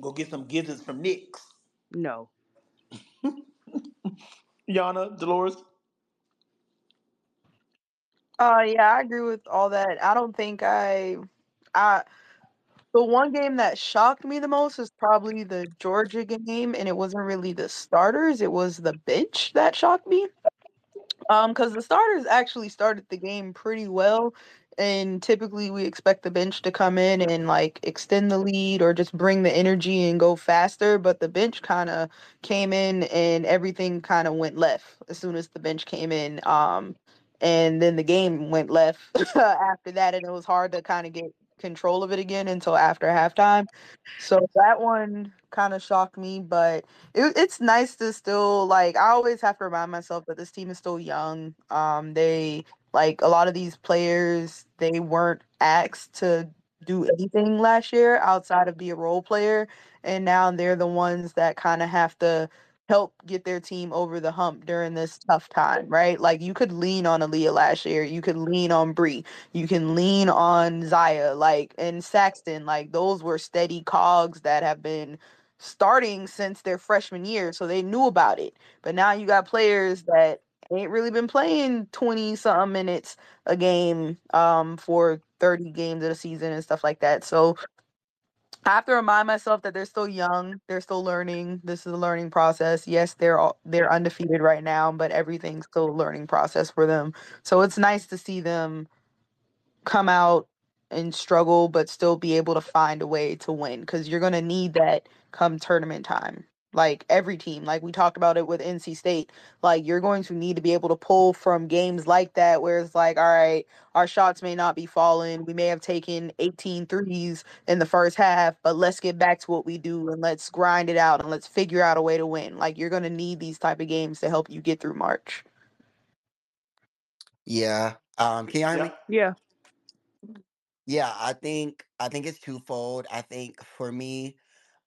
Go get some gizzards from Nick's. No. Yana, Dolores. Uh yeah, I agree with all that. I don't think I I the one game that shocked me the most is probably the Georgia game, and it wasn't really the starters, it was the bench that shocked me. Um, because the starters actually started the game pretty well, and typically we expect the bench to come in and like extend the lead or just bring the energy and go faster. But the bench kind of came in and everything kind of went left as soon as the bench came in. Um, and then the game went left after that, and it was hard to kind of get control of it again until after halftime. So that one kind of shocked me, but it, it's nice to still like. I always have to remind myself that this team is still young. Um, they like a lot of these players, they weren't asked to do anything last year outside of be a role player, and now they're the ones that kind of have to help get their team over the hump during this tough time, right? Like you could lean on Aaliyah last year, you could lean on Bree, you can lean on Zaya, like and Saxton, like those were steady cogs that have been starting since their freshman year, so they knew about it. But now you got players that ain't really been playing 20 something minutes a game um for 30 games of the season and stuff like that. So I have to remind myself that they're still young, they're still learning. This is a learning process. Yes, they're all, they're undefeated right now, but everything's still a learning process for them. So it's nice to see them come out and struggle but still be able to find a way to win cuz you're going to need that come tournament time like every team like we talked about it with NC State like you're going to need to be able to pull from games like that where it's like all right our shots may not be falling we may have taken 18 threes in the first half but let's get back to what we do and let's grind it out and let's figure out a way to win like you're going to need these type of games to help you get through March Yeah. Um, can you hear me? Yeah. Yeah, I think I think it's twofold. I think for me,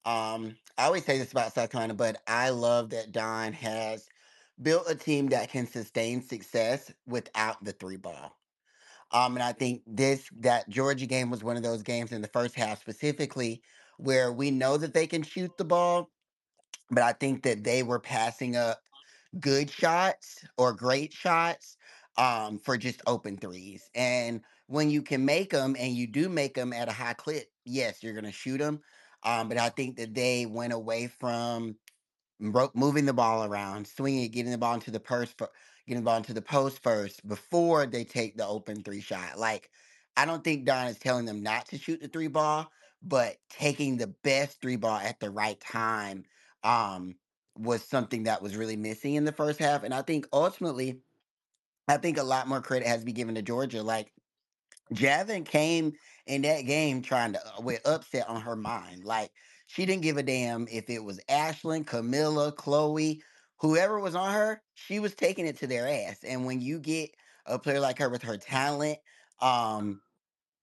um, I always say this about South Carolina, but I love that Dawn has built a team that can sustain success without the three ball. Um, and I think this that Georgia game was one of those games in the first half specifically where we know that they can shoot the ball, but I think that they were passing up good shots or great shots um, for just open threes. And when you can make them and you do make them at a high clip, yes, you're going to shoot them. Um, but I think that they went away from ro- moving the ball around, swinging, getting the ball into the purse, fir- getting the ball into the post first before they take the open three shot. Like, I don't think Dawn is telling them not to shoot the three ball, but taking the best three ball at the right time um, was something that was really missing in the first half. And I think ultimately, I think a lot more credit has to be given to Georgia. Like, Javyn came in that game trying to uh, with upset on her mind. Like she didn't give a damn if it was Ashlyn, Kamilla, Chloe, whoever was on her, she was taking it to their ass. And when you get a player like her with her talent, um,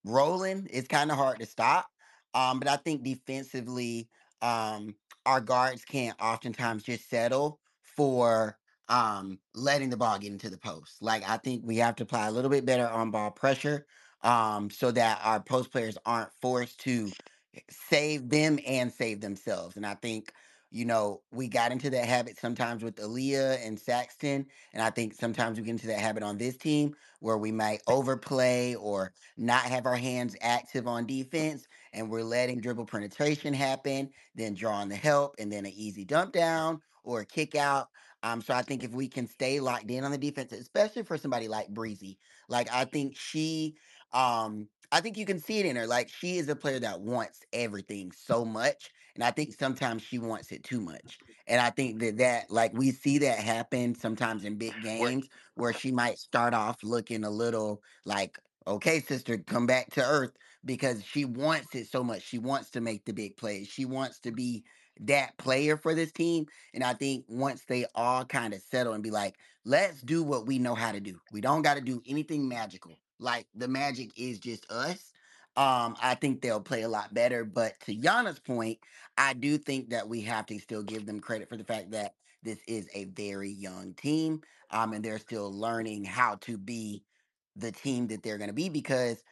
rolling, it's kind of hard to stop. Um, but I think defensively, um, our guards can't oftentimes just settle for um letting the ball get into the post. Like I think we have to apply a little bit better on ball pressure um so that our post players aren't forced to save them and save themselves. And I think you know, we got into that habit sometimes with Aaliyah and Saxton. And I think sometimes we get into that habit on this team where we might overplay or not have our hands active on defense. And we're letting dribble penetration happen, then drawing the help, and then an easy dump down or a kick out. Um, so I think if we can stay locked in on the defense, especially for somebody like Breezy, like I think she um I think you can see it in her. Like she is a player that wants everything so much, and I think sometimes she wants it too much. And I think that that like we see that happen sometimes in big games where she might start off looking a little like, okay, sister, come back to earth because she wants it so much. She wants to make the big plays. She wants to be that player for this team. And I think once they all kind of settle and be like, let's do what we know how to do. We don't got to do anything magical. Like the magic is just us. Um, I think they'll play a lot better. But to Yana's point, I do think that we have to still give them credit for the fact that this is a very young team. Um, and they're still learning how to be the team that they're going to be because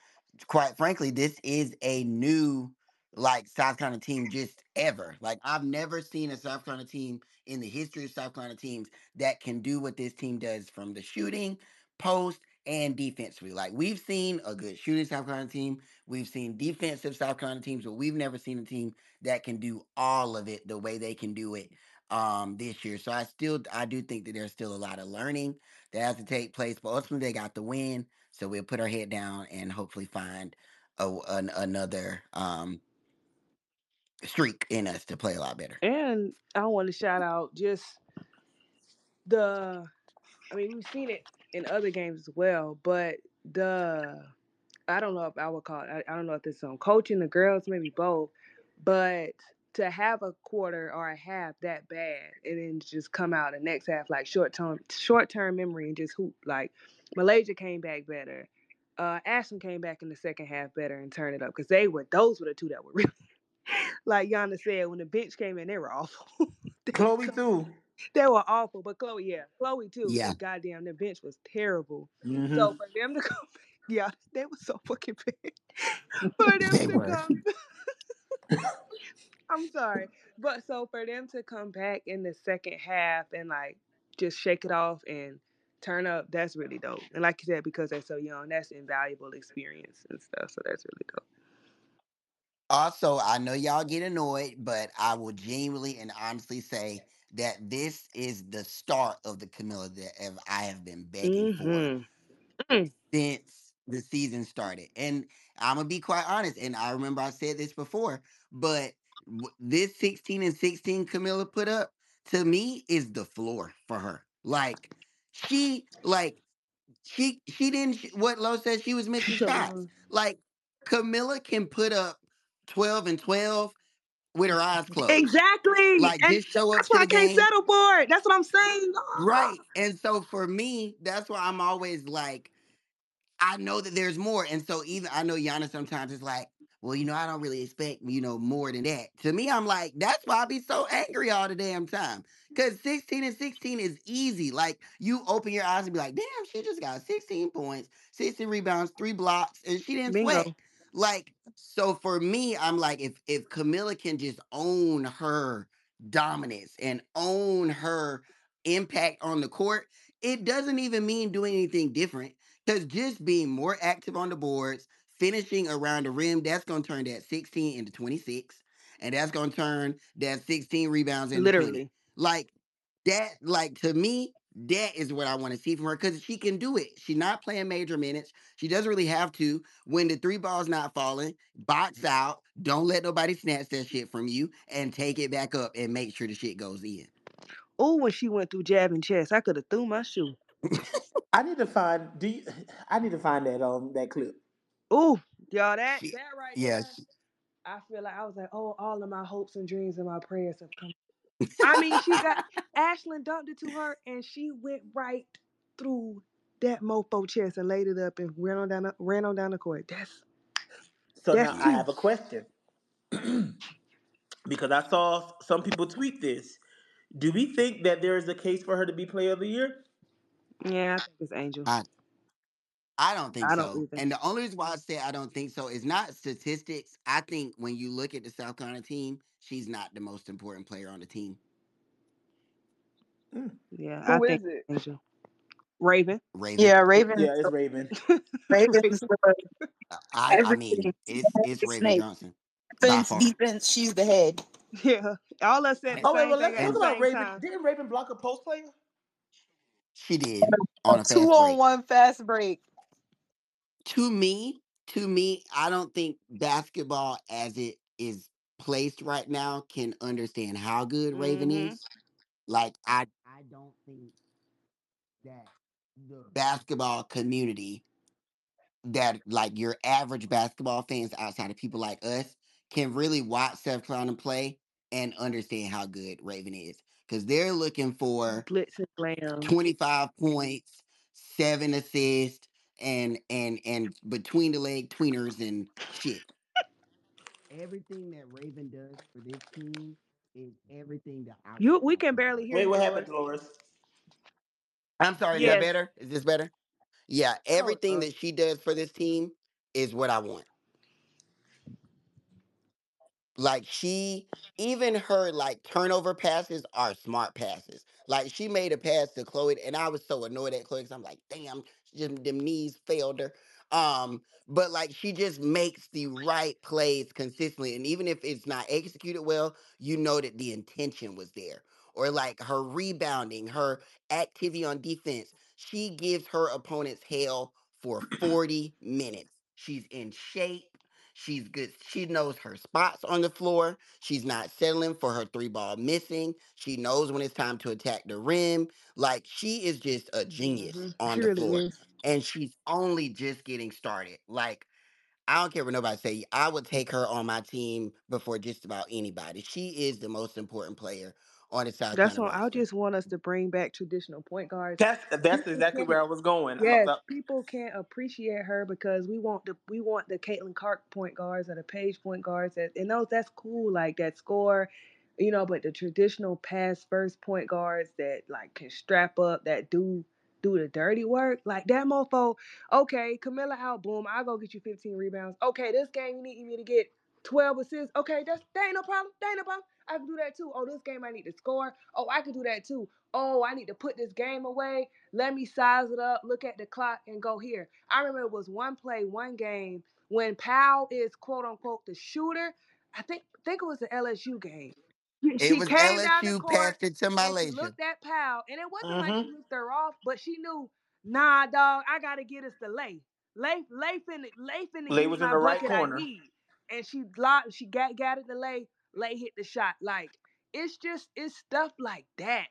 quite frankly, this is a new like South Carolina team just ever. Like I've never seen a South Carolina team in the history of South Carolina teams that can do what this team does from the shooting, post, and defensively. Like we've seen a good shooting South Carolina team, we've seen defensive South Carolina teams, but we've never seen a team that can do all of it the way they can do it um this year. So I still I do think that there's still a lot of learning that has to take place, but ultimately they got the win. So we'll put our head down and hopefully find a, an, another um streak in us to play a lot better. And I want to shout out just the. I mean, we've seen it in other games as well, but the. I don't know if I would call it. I, I don't know if this is on coaching the girls, maybe both, but to have a quarter or a half that bad and then just come out the next half like short term short term memory and just hoop like MiLaysia came back better. Uh, Ashlyn came back in the second half better and turned it up because they were those were the two that were really like Yana said when the bench came in they were awful. Chloe too. They were awful, but Chloe yeah, Chloe too. Yeah. Goddamn, the bench was terrible. Mhm. So for them to come back, yeah, they were so fucking bad. for them They to were. come I'm sorry. But so for them to come back in the second half and like just shake it off and turn up, that's really dope. And like you said, because they're so young, that's invaluable experience and stuff. So that's really dope. Also, I know y'all get annoyed, but I will genuinely and honestly say that this is the start of the Kamilla that I have been begging for Mm-hmm. since the season started. And I'm gonna be quite honest, and I remember I said this before, but this 16 and 16 Kamilla put up to me is the floor for her. Like she, like she, she didn't. What Lo said, she was missing shots. Like Kamilla can put up 12 and 12 with her eyes closed. Exactly. Like and just show up that's why I can't game. settle for it. That's what I'm saying. Right. And so for me, that's why I'm always like, I know that there's more. And so even I know Yana sometimes is like, well, you know, I don't really expect, you know, more than that. To me, I'm like, that's why I be so angry all the damn time. Cause 16 and 16 is easy. Like you open your eyes and be like, damn, she just got 16 points, 16 rebounds, three blocks, and she didn't Bingo. sweat. Like, so for me, I'm like, if if Kamilla can just own her dominance and own her impact on the court, it doesn't even mean doing anything different. Because just being more active on the boards, finishing around the rim, that's going to turn that 16 into 26. And that's going to turn that 16 rebounds into 20. Literally. Like, that, like, to me, that is what I want to see from her because she can do it. She's not playing major minutes. She doesn't really have to. When the three ball's not falling, box out. Don't let nobody snatch that shit from you and take it back up and make sure the shit goes in. Oh, when she went through Javyn chest, I could have threw my shoe. I need to find. Do you, I need to find that um that clip. Oh, y'all, that She- that right yeah, there. she- I feel like I was like, oh, all of my hopes and dreams and my prayers have come. I mean, she got Ashlyn dumped it to her, and she went right through that mofo chest and laid it up and ran on down the, ran on down the court. That's So That's now I have a question because I saw some people tweet this. Do we think that there is a case for her to be Player of the Year? yeah, I think it's Angel. I I don't think I don't so. either. And the only reason why I say I don't think so is not statistics. I think when you look at the South Carolina team, she's not the most important player on the team. Mm. yeah, I Who think it? Angel. Raven. Raven. Yeah, Raven. Yeah, it's Raven. Raven's the I, I mean, it's it's It's Raven Snake. Johnson. By offense, defense. She's the head. Yeah, all us said the Oh wait, well let's at talk about Raven. time. Didn't Raven block a post player? She did on a fast Two on break. one fast break. To me, to me, I don't think basketball as it is placed right now can understand how good Raven Mhm. is. Like I I don't think that the basketball community that like your average basketball fans outside of people like us can really watch South Carolina play and understand how good Raven is because they're looking for Blitz and glam. 25 points, seven assists, and and and between the leg tweeners and shit. Everything that Raven does for this team is everything that I You we can barely hear Wait, you, what Dolores. happened, Dolores? I'm sorry, is that better? Is this better? Yeah, oh, everything up. that she does for this team is what I want. Like she, even her like turnover passes are smart passes. Like she made a pass to Chloe, and I was so annoyed at Chloe because I'm like, damn, them, them knees failed her. Um, but like she just makes the right plays consistently, and even if it's not executed well, you know that the intention was there. Or like her rebounding, her activity on defense, she gives her opponents hell for 40 minutes. She's in shape. She's good. She knows her spots on the floor. She's not settling for her three ball missing. She knows when it's time to attack the rim. Like she is just a genius Mhm. on She the really floor. is. And she's only just getting started. Like, I don't care what nobody say. I would take her on my team before just about anybody. She is the most important player on the South That's Carolina what I roster. just want us to bring back traditional point guards. That's that's People exactly can't- where I was going. Yes, Uh, people can't appreciate her because we want the we want the Caitlin Clark point guards or the Paige point guards that and those that's cool like that score, you know. But the traditional pass first point guards that like can strap up that do do the dirty work like that mofo. Okay, Kamilla out, boom. I go get you 15 rebounds. Okay, this game you need me to get 12 assists. Okay, that's that ain't no problem. That ain't no problem. I can do that too. Oh, this game I need to score. Oh, I can do that too. Oh, I need to put this game away. Let me size it up, look at the clock, and go here. I remember it was one play, one game when Paopao is quote unquote the shooter. I think think it was the LSU game. She It was came down the LSU court passed it to and she MiLaysia. looked at Paopao, and it wasn't like Mhm. she looked her off, but she knew, nah, dog, I gotta get us to lay. Lay, lay finna, lay finna Lay was in my the right bucket corner. Need. And she locked, she got got it to lay, lay hit the shot. Like it's just it's stuff like that.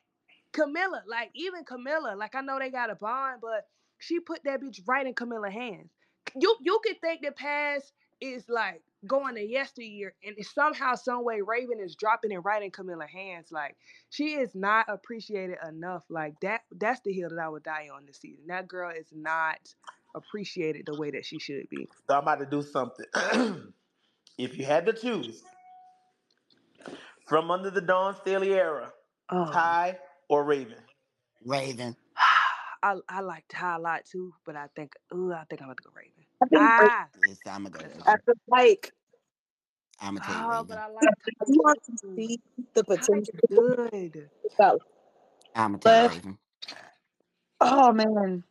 Kamilla, like even Kamilla, like I know they got a bond, but she put that bitch right in Kamilla's hands. You you could think the pass is like going to yesteryear, and somehow, some way, Raven is dropping it right in Kamilla's hands. Like she is not appreciated enough. Like that. That's the hill that I would die on this season. That girl is not appreciated the way that she should be. So I'm about to do something. if you had to choose from under the Dawn Staley era, Oh, Ty or Raven, Raven. I I like Ty a lot too, but I think, ooh, I think I'm about to go Raven. I think Ah, Yes, I'm gonna go That's Raven. I feel like I'm gonna take oh, but Raven. I like Ty. you want to too. see the potential is good. about I'm gonna take But- Raven. oh man.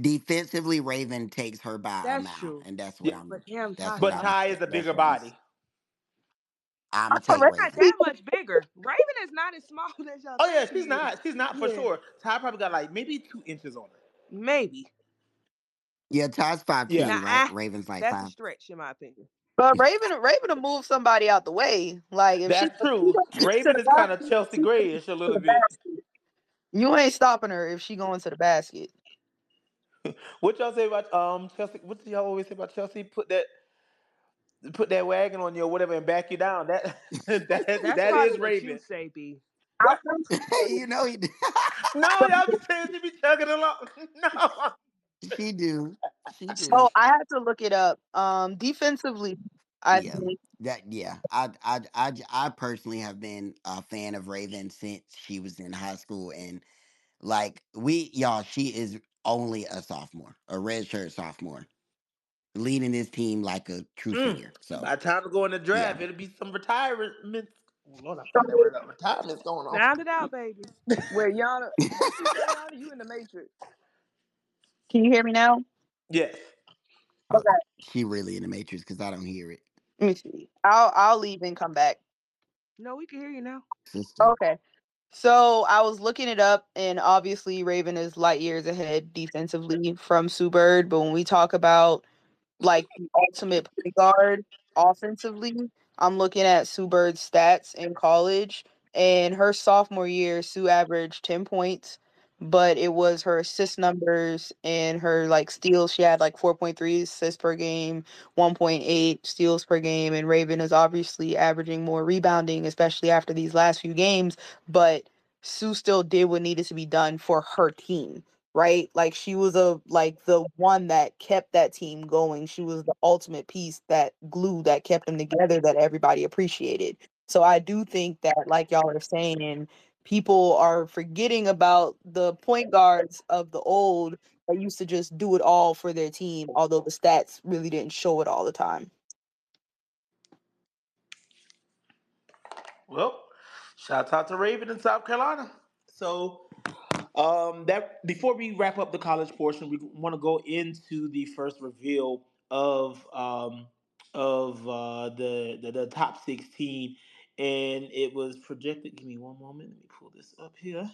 Defensively, Raven takes her by a That's mile, true. and that's what Yeah. I'm. But damn, That's Ty. what but I'm. Ty is a that's bigger what I'm- body. I'm gonna Oh, take Raven- not that much bigger. Raven is not as small as y'all. Oh yeah, think she's not. She's not for Yeah. sure. Ty probably got like maybe two inches on her. Maybe. Yeah, Ty's five Yeah. ten, right? ah, Raven's like That's a five. stretch in my opinion. But Raven, Raven will move somebody out the way. Like if That's she, true. Raven is kind of Chelsea Grayish a little bit. You ain't stopping her if she going to the basket. What y'all say about um Chelsea? What do y'all always say about Chelsea? Put that put that wagon on you or whatever and back you down. That that That's that probably is Raven. you say, B. You know he. No, y'all be saying she be chugging along. No. she do. She do. So I had to look it up. Um, defensively, I Yeah. think That yeah, I I I j- I personally have been a fan of Raven since she was in high school, and like we y'all, she is only a sophomore, a redshirt sophomore, leading this team like a true Mm. senior. So By the time to go in the draft, Yeah. it'll be some retirement. Oh, Lord, I fucked that word. Retirement's going on. Sound it out, baby. Where Yana, what you say, Yana? You in the Matrix? Can you hear me now? Yes. Okay. She really in the matrix because I don't hear it, Let me see. I'll I'll leave and come back. No, we can hear you now. sister. Okay. So I was looking it up, and obviously Raven is light years ahead defensively from Sue Bird. But when we talk about like the ultimate point guard offensively, I'm looking at Sue Bird's stats in college. And her sophomore year, Sue averaged 10 points, but it was her assist numbers and her like steals. She had like 4.3 assists per game, 1.8 steals per game, and Raven is obviously averaging more rebounding, especially after these last few games. But Sue still did what needed to be done for her team right? Like she was a like the one that kept that team going. She was the ultimate piece that glue that kept them together that everybody appreciated. So I do think that like y'all are saying people are forgetting about the point guards of the old that used to just do it all for their team, although the stats really didn't show it all the time. Well, shout out to Raven in South Carolina. So um that before we wrap up the college portion, we want to go into the first reveal of um of uh the, the the top 16 and it was projected give me one moment let me pull this up here.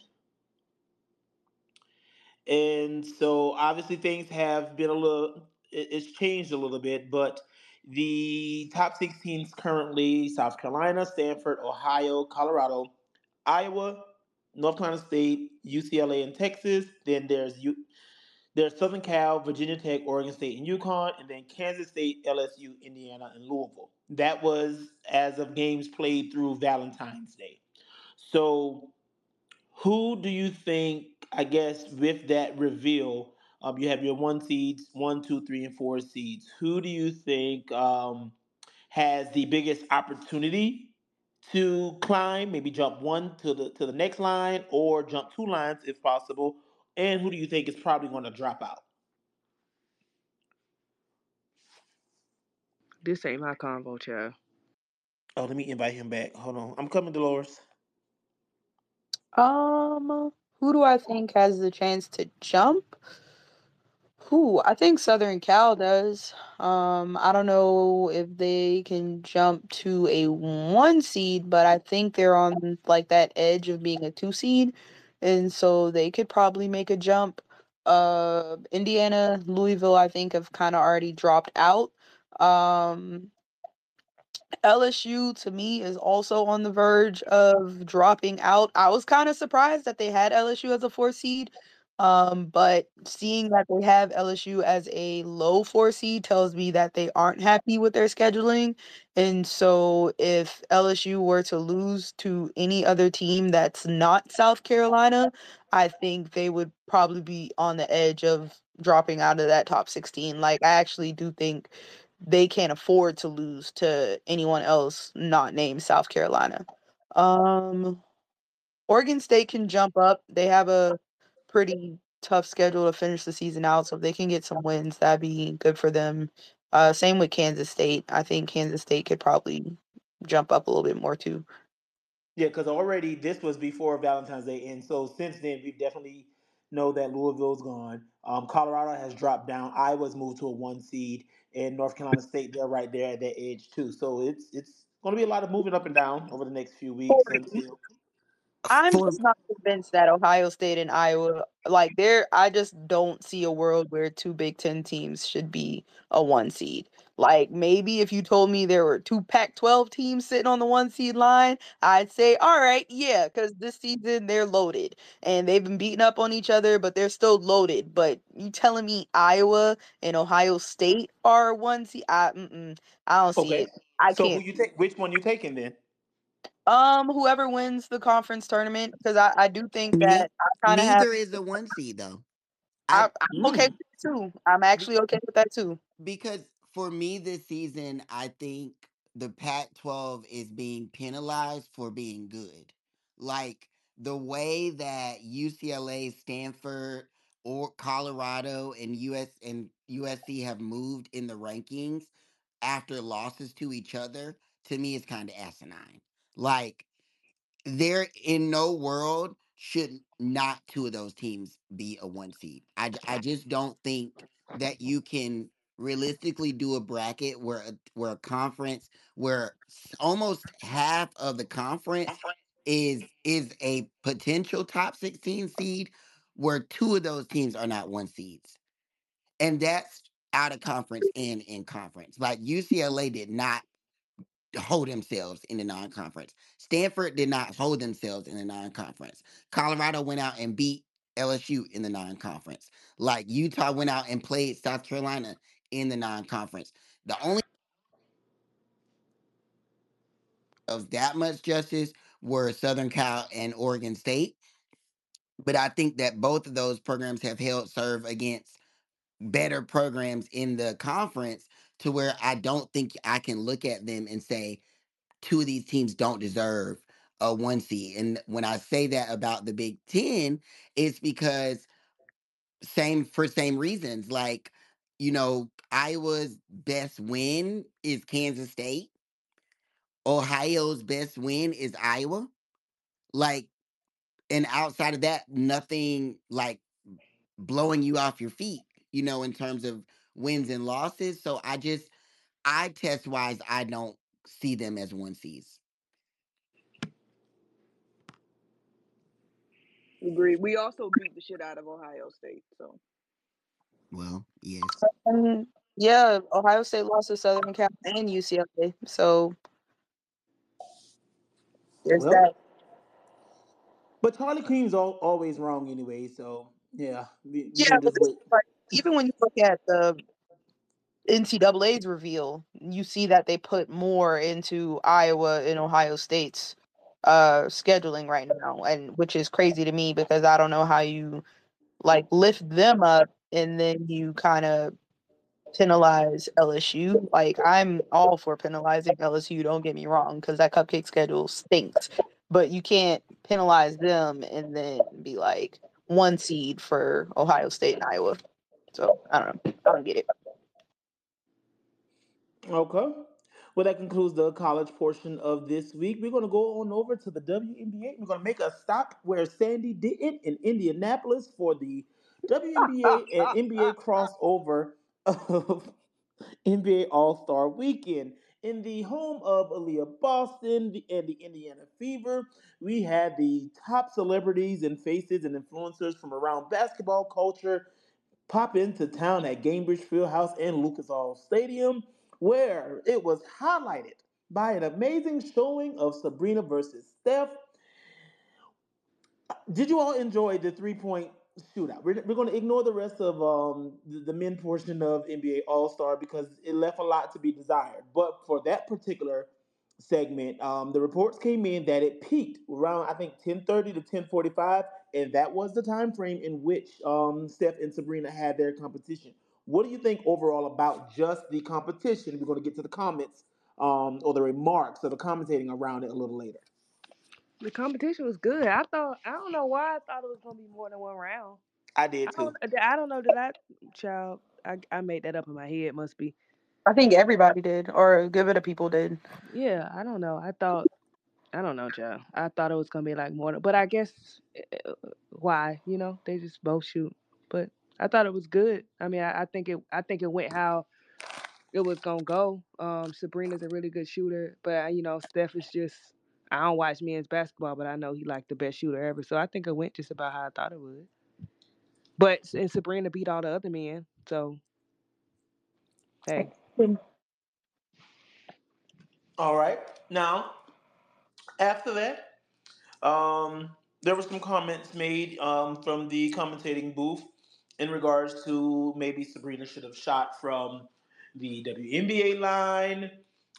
And so obviously things have been a little it- it's changed a little bit but the top 16s currently south carolina stanford ohio colorado iowa north carolina state ucla and texas. Then there's U, there's southern cal virginia tech oregon state and UConn and then kansas state lsu indiana and louisville. That was as of games played through valentine's day. So who do you think, I guess, with that reveal, um, you have your one seeds, one, two, three, and four seeds. Who do you think um, has the biggest opportunity to climb, maybe jump one to the to the next line, or jump two lines if possible? And who do you think is probably going to drop out? This ain't my convo, child. Oh, let me invite him back. Hold on, I'm coming, Dolores. Um, who do I think has the chance to jump? Who? I think Southern Cal does. Um, I don't know if they can jump to a one seed, but I think they're on like that edge of being a two seed, and so they could probably make a jump. Uh, Indiana, Louisville, I think have kind of already dropped out. Um, LSU to me is also on the verge of dropping out. I was kind of surprised that they had LSU as a four seed. Um, but seeing that they have LSU as a low four seed tells me that they aren't happy with their scheduling. And so if LSU were to lose to any other team that's not South Carolina, I think they would probably be on the edge of dropping out of that top 16. Like I actually do think they can't afford to lose to anyone else not named South Carolina. Um, Oregon State can jump up. They have a pretty tough schedule to finish the season out, so if they can get some wins, that'd be good for them. Uh, same with Kansas State. I think Kansas State could probably jump up a little bit more too. Yeah, because already this was before Valentine's Day, and so since then we definitely know that Louisville's gone. Um, Colorado has dropped down. Iowa's moved to a one seed, and North Carolina State they're right there at that edge too. So it's it's going to be a lot of moving up and down over the next few weeks. I'm For just not convinced that Ohio State and Iowa like there I just don't see a world where two Big 10 teams should be a one seed. Like maybe if you told me there were two Pac-12 teams sitting on the one seed line, I'd say all right, yeah, cuz this season they're loaded and they've been beating up on each other, but they're still loaded. But you telling me Iowa and Ohio State are one seed? I I don't see Okay, it. I so who can't. you take? Which one you taking then? Um, whoever wins the conference tournament, because I, I do think that I kind of have. neither is the one seed though. I I, I'm okay Mm. with that too. I'm actually okay with that too. because for me this season, I think the Pac 12 is being penalized for being good. Like the way that UCLA, Stanford, or Colorado and US and USC have moved in the rankings after losses to each other, to me is kind of asinine. Like there in no world should not two of those teams be a one seed. I, I just don't think that you can realistically do a bracket where a, where a conference where almost half of the conference is is a potential top 16 seed where two of those teams are not one seeds. And that's out of conference and in conference. Like UCLA did not hold themselves in the non-conference. Stanford did not hold themselves in the non-conference. Colorado went out and beat LSU in the non-conference. Like Utah went out and played South Carolina in the non-conference. The only of that much justice were Southern Cal and Oregon State. But I think that both of those programs have held serve against better programs in the conference to where I don't think I can look at them and say two of these teams don't deserve a one seed. And when I say that about the Big Ten, it's because same for same reasons. Like, you know, Iowa's best win is Kansas State. Ohio's best win is Iowa. Like, and outside of that, nothing like blowing you off your feet, you know, in terms of wins and losses. So I just, I test wise, I don't see them as one seeds. Agreed. We also beat the shit out of Ohio State. So Well, yes. Um, yeah, Ohio State lost to Southern Cal and UCLA. So there's Well, that. But Charlie Creme's al- always wrong anyway, so yeah, we, we Yeah, gonna but just this wait. is like, even when you look at the NCAA's reveal, you see that they put more into Iowa and Ohio State's uh scheduling right now, and which is crazy to me because I don't know how you like lift them up and then you kind of penalize LSU. Like I'm all for penalizing LSU. Don't get me wrong, because that cupcake schedule stinks. But you can't penalize them and then be like one seed for Ohio State and Iowa. So I don't know. I don't get it. Okay. Well, that concludes the college portion of this week. We're going to go on over to the WNBA. We're going to make a stop where Sandy didn't in Indianapolis for the WNBA and NBA crossover of NBA All Star Weekend. In the home of Aliyah Boston and the Indiana Fever, we had the top celebrities and faces and influencers from around basketball culture pop into town at Gainbridge Fieldhouse and Lucas Oil Stadium, where it was highlighted by an amazing showing of Sabrina versus Steph. Did you all enjoy the three point shootout? We're, we're going to ignore the rest of um, the, the men portion of NBA All Star because it left a lot to be desired. But for that particular segment, um, the reports came in that it peaked around I think 10:30 to 10:45, and that was the time frame in which um, Steph and Sabrina had their competition. What do you think overall about just the competition? We're going to get to the comments um, or the remarks or the commentating around it a little later. The competition was good. I thought I don't know why I thought it was gonna be more than one round. I I did too. don't I don't know did I child I, I made that up in my head must be. I think everybody did, or a good bit of people did. Yeah, I don't know. I thought I don't know, child. I thought it was gonna be like more, but I guess uh, why? You know, they just both shoot. But I thought it was good. I mean, I, I think it. I think it went how it was gonna go. Um, Sabrina's a really good shooter, but uh, you know, Steph is just. I don't watch men's basketball, but I know he like the best shooter ever. So I think it went just about how I thought it would. But and Sabrina beat all the other men, so hey, All right. Now, after that, um, there were some comments made um, from the commentating booth in regards to maybe Sabrina should have shot from the WNBA line.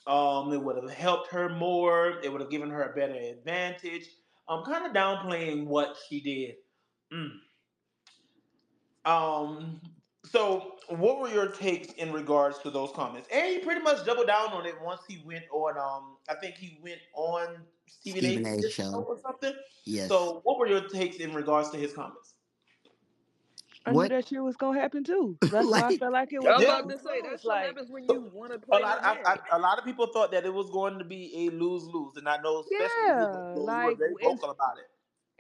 Um, it would have helped her more. It would have given her a better advantage. I'm kind of downplaying what she did. Mm. Um, so what were your takes in regards to those comments? And he pretty much doubled down on it once he went on um I think he went on Stephen, Stephen A's A's show show. or something. Yes. So what were your takes in regards to his comments? I What- knew that shit was gonna happen too. That's why I felt like it I was was Yeah. about to say that's what happens when you want to play A lot, with I, men. I, a lot of people thought that it was going to be a lose lose, and I know especially Yeah, like, were very vocal about it.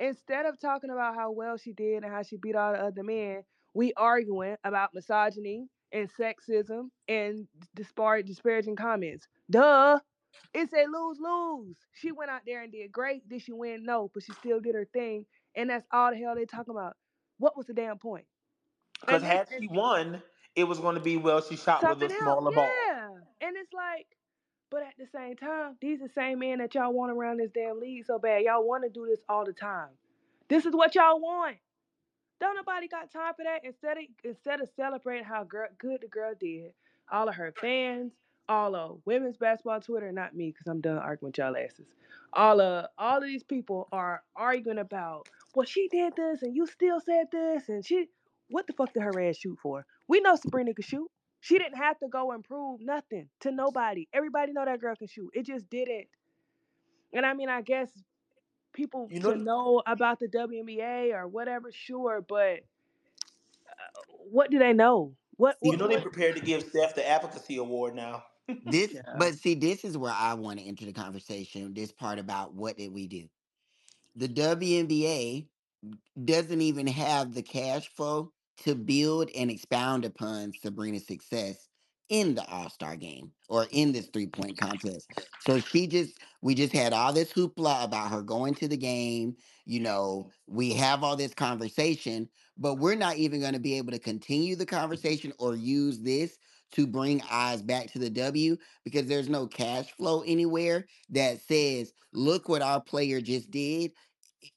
instead of talking about how well she did and how she beat all the other men, we arguing about misogyny and sexism and dispar- disparaging comments. Duh. It's a lose lose. She went out there and did great. Did she win? No, but she still did her thing. And that's all the hell they talking about. What was the damn point? Because had she won, it was going to be well, she shot with a else. smaller ball. Yeah. And it's like, but at the same time, these are the same men that y'all want around this damn league so bad. Y'all want to do this all the time. This is what y'all want. Don't nobody got time for that. Instead of instead of celebrating how girl, good the girl did, all of her fans, all of women's basketball Twitter, not me, because I'm done arguing with y'all asses. All of all of these people are arguing about, well, she did this and you still said this, and she what the fuck did her ass shoot for? We know Sabrina could shoot. She didn't have to go and prove nothing to nobody. Everybody know that girl can shoot. It just didn't. And I mean, I guess people You to know, know about the WNBA or whatever, sure, but uh, what do they know? What you what know they what? prepared to give Steph the advocacy award now. This, Yeah. but see, this is where I want to enter the conversation. This part about what did we do? The WNBA doesn't even have the cash flow to build and expound upon Sabrina's success in the All Star game or in this three point contest. So she just, we just had all this hoopla about her going to the game. You know, we have all this conversation, but we're not even going to be able to continue the conversation or use this to bring eyes back to the W because there's no cash flow anywhere that says, look what our player just did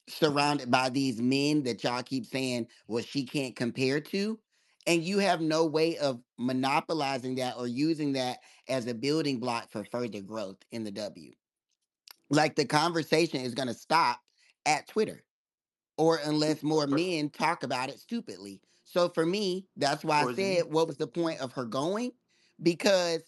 surrounded by these men that y'all keep saying, well, she can't compare to. And you have no way of monopolizing that or using that as a building block for further growth in the W. Like the conversation is going to stop at Twitter or unless more men talk about it stupidly. So for me, that's why I Or is it- said, what was the point of her going? Because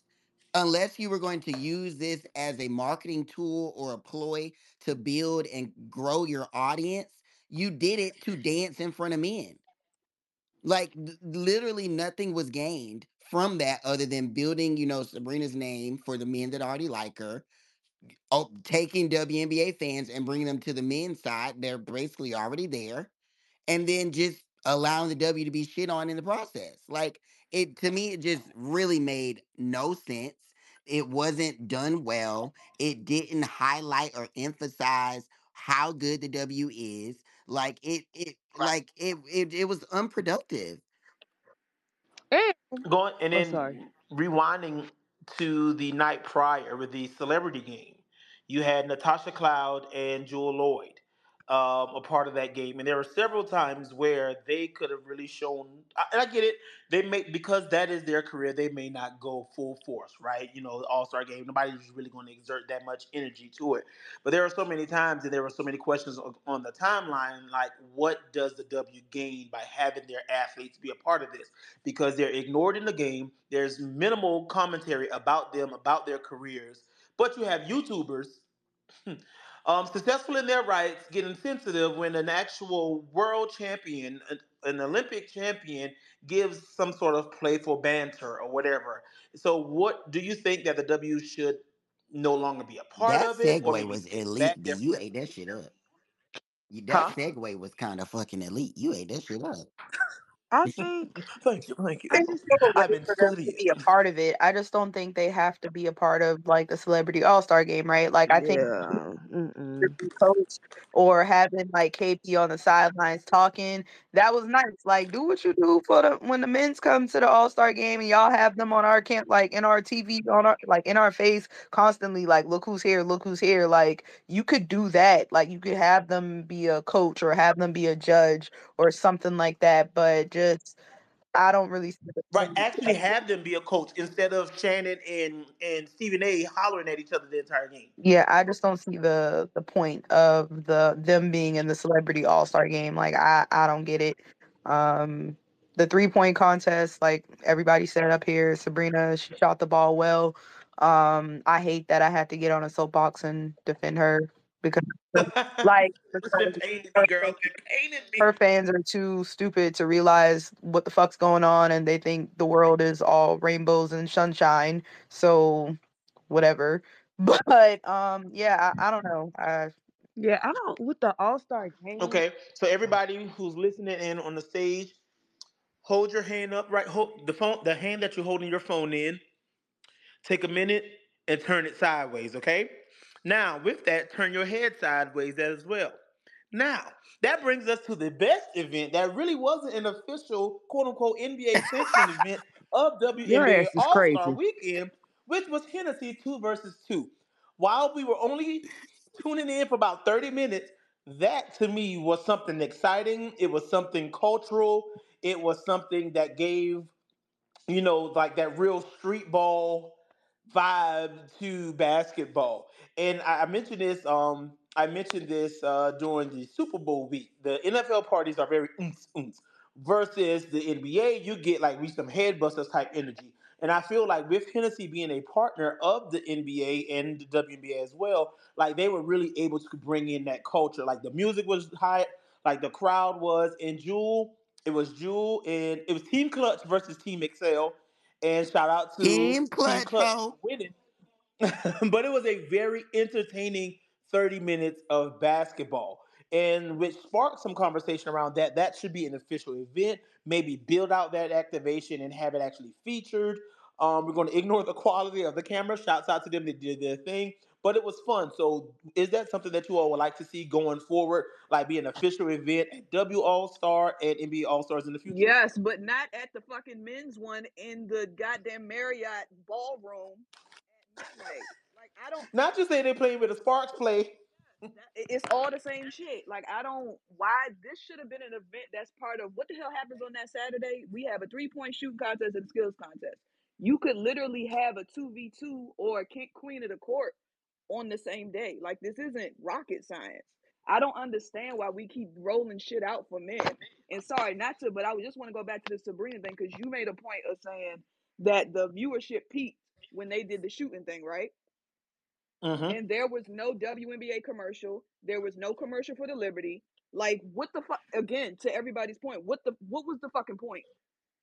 unless you were going to use this as a marketing tool or a ploy to build and grow your audience, you did it to dance in front of men. Like literally nothing was gained from that other than building, you know, Sabrina's name for the men that already like her. Oh, taking WNBA fans and bringing them to the men's side. They're basically already there and then just allowing the W to be shit on in the process. Like it to me, it just really made no sense. It wasn't done well. It didn't highlight or emphasize how good the W is. Like it, it, like it, it, it was unproductive. And Going and Oh, then sorry. rewinding to the night prior with the celebrity game, you had Natasha Cloud and Jewell Loyd um, a part of that game, and there were several times where they could have really shown. And I get it; they may because that is their career. They may not go full force, right? You know, All Star game. Nobody's really going to exert that much energy to it. But there are so many times, and there were so many questions on on the timeline, like what does the W gain by having their athletes be a part of this? because they're ignored in the game. There's minimal commentary about them, about their careers. But you have YouTubers um, successful in their rights, getting sensitive when an actual world champion, an, an Olympic champion, gives some sort of playful banter or whatever. So, what do you think that the W should no longer be a part That of it, or segue was elite. You ate that shit up. You- huh? That segue was kind of fucking elite. You ate that shit up. I think Thank you, thank you. I just think a way I've been for them to studying. be a part of it. I just don't think they have to be a part of like the celebrity all star game, right? Like I think yeah. Mm-mm. coach or having like KP on the sidelines talking. That was nice. Like, do what you do for the when the men's come to the All Star game and y'all have them on our camp, like in our TV, on our like in our face constantly. Like, look who's here, look who's here. Like, you could do that. Like, you could have them be a coach or have them be a judge or something like that. But just, I don't really see the Right, actually have them be a coach instead of Shannon and and Stephen A. hollering at each other the entire game. Yeah, I just don't see the the point of the them being in the celebrity all star game. Like I I don't get it. Um, the three point contest, like everybody said up here, Sabrina she shot the ball well. Um, I hate that I had to get on a soapbox and defend her because like because paining girl. It's been paining me. her fans are too stupid to realize what the fuck's going on and they think the world is all rainbows and sunshine. So whatever. But um yeah, I, I don't know. I Yeah, I don't with the All Star game. Okay, so everybody who's listening in on the stage, hold your hand up. Right, hold the phone, the hand that you're holding your phone in. Take a minute and turn it sideways. Okay. Now, with that, turn your head sideways as well. Now, that brings us to the best event that really wasn't an official quote unquote NBA sanctioned event of WNBA All Star. Weekend, which was Hennessy 2 versus 2. While we were only tuning in for about 30 minutes, that to me was something exciting. It was something cultural. It was something that gave you know, like that real street ball vibe to basketball. And I, I mentioned this, um, I mentioned this uh, during the Super Bowl week. The NFL parties are very oons, oons, versus the NBA. You get like we some headbusters type energy. And I feel like with Hennessy being a partner of the NBA and the WNBA as well, like they were really able to bring in that culture. Like the music was high, like the crowd was. And Jewel, it was Jewel and it was Team Clutch versus Team Excel. And shout out to Team Clutch winning. but it was a very entertaining 30 minutes of basketball. And which sparked some conversation around that. That should be an official event. Maybe build out that activation and have it actually featured. Um, we're going to ignore the quality of the camera. Shouts out to them; they did their thing, but it was fun. So, is that something that you all would like to see going forward, like be an official event at W All Star and NBA All Stars in the future? Yes, but not at the fucking men's one in the goddamn Marriott ballroom. Like I don't Not just say they're playing with the Sparks play. it's all the same shit. Like I don't why this should have been an event that's part of what the hell happens on that Saturday? We have a three point shooting contest and a skills contest. You could literally have a two v two or a kick queen of the court on the same day. Like this isn't rocket science. I don't understand why we keep rolling shit out for men. And sorry, not to, but I just want to go back to the Sabrina thing because you made a point of saying that the viewership peaked when they did the shooting thing, right? Mm-hmm. and there was no WNBA commercial. There was no commercial for the Liberty. Like, what the fuck? Again, to everybody's point, what the what was the fucking point?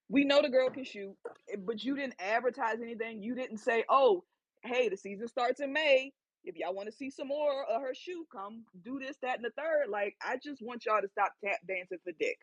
We know the girl can shoot, eh, but you didn't advertise anything. You didn't say, "Oh, hey, the season starts in May. If y'all want to see some more of her shoe, come do this, that, and the third. Like, I just want y'all to stop tap dancing for dick.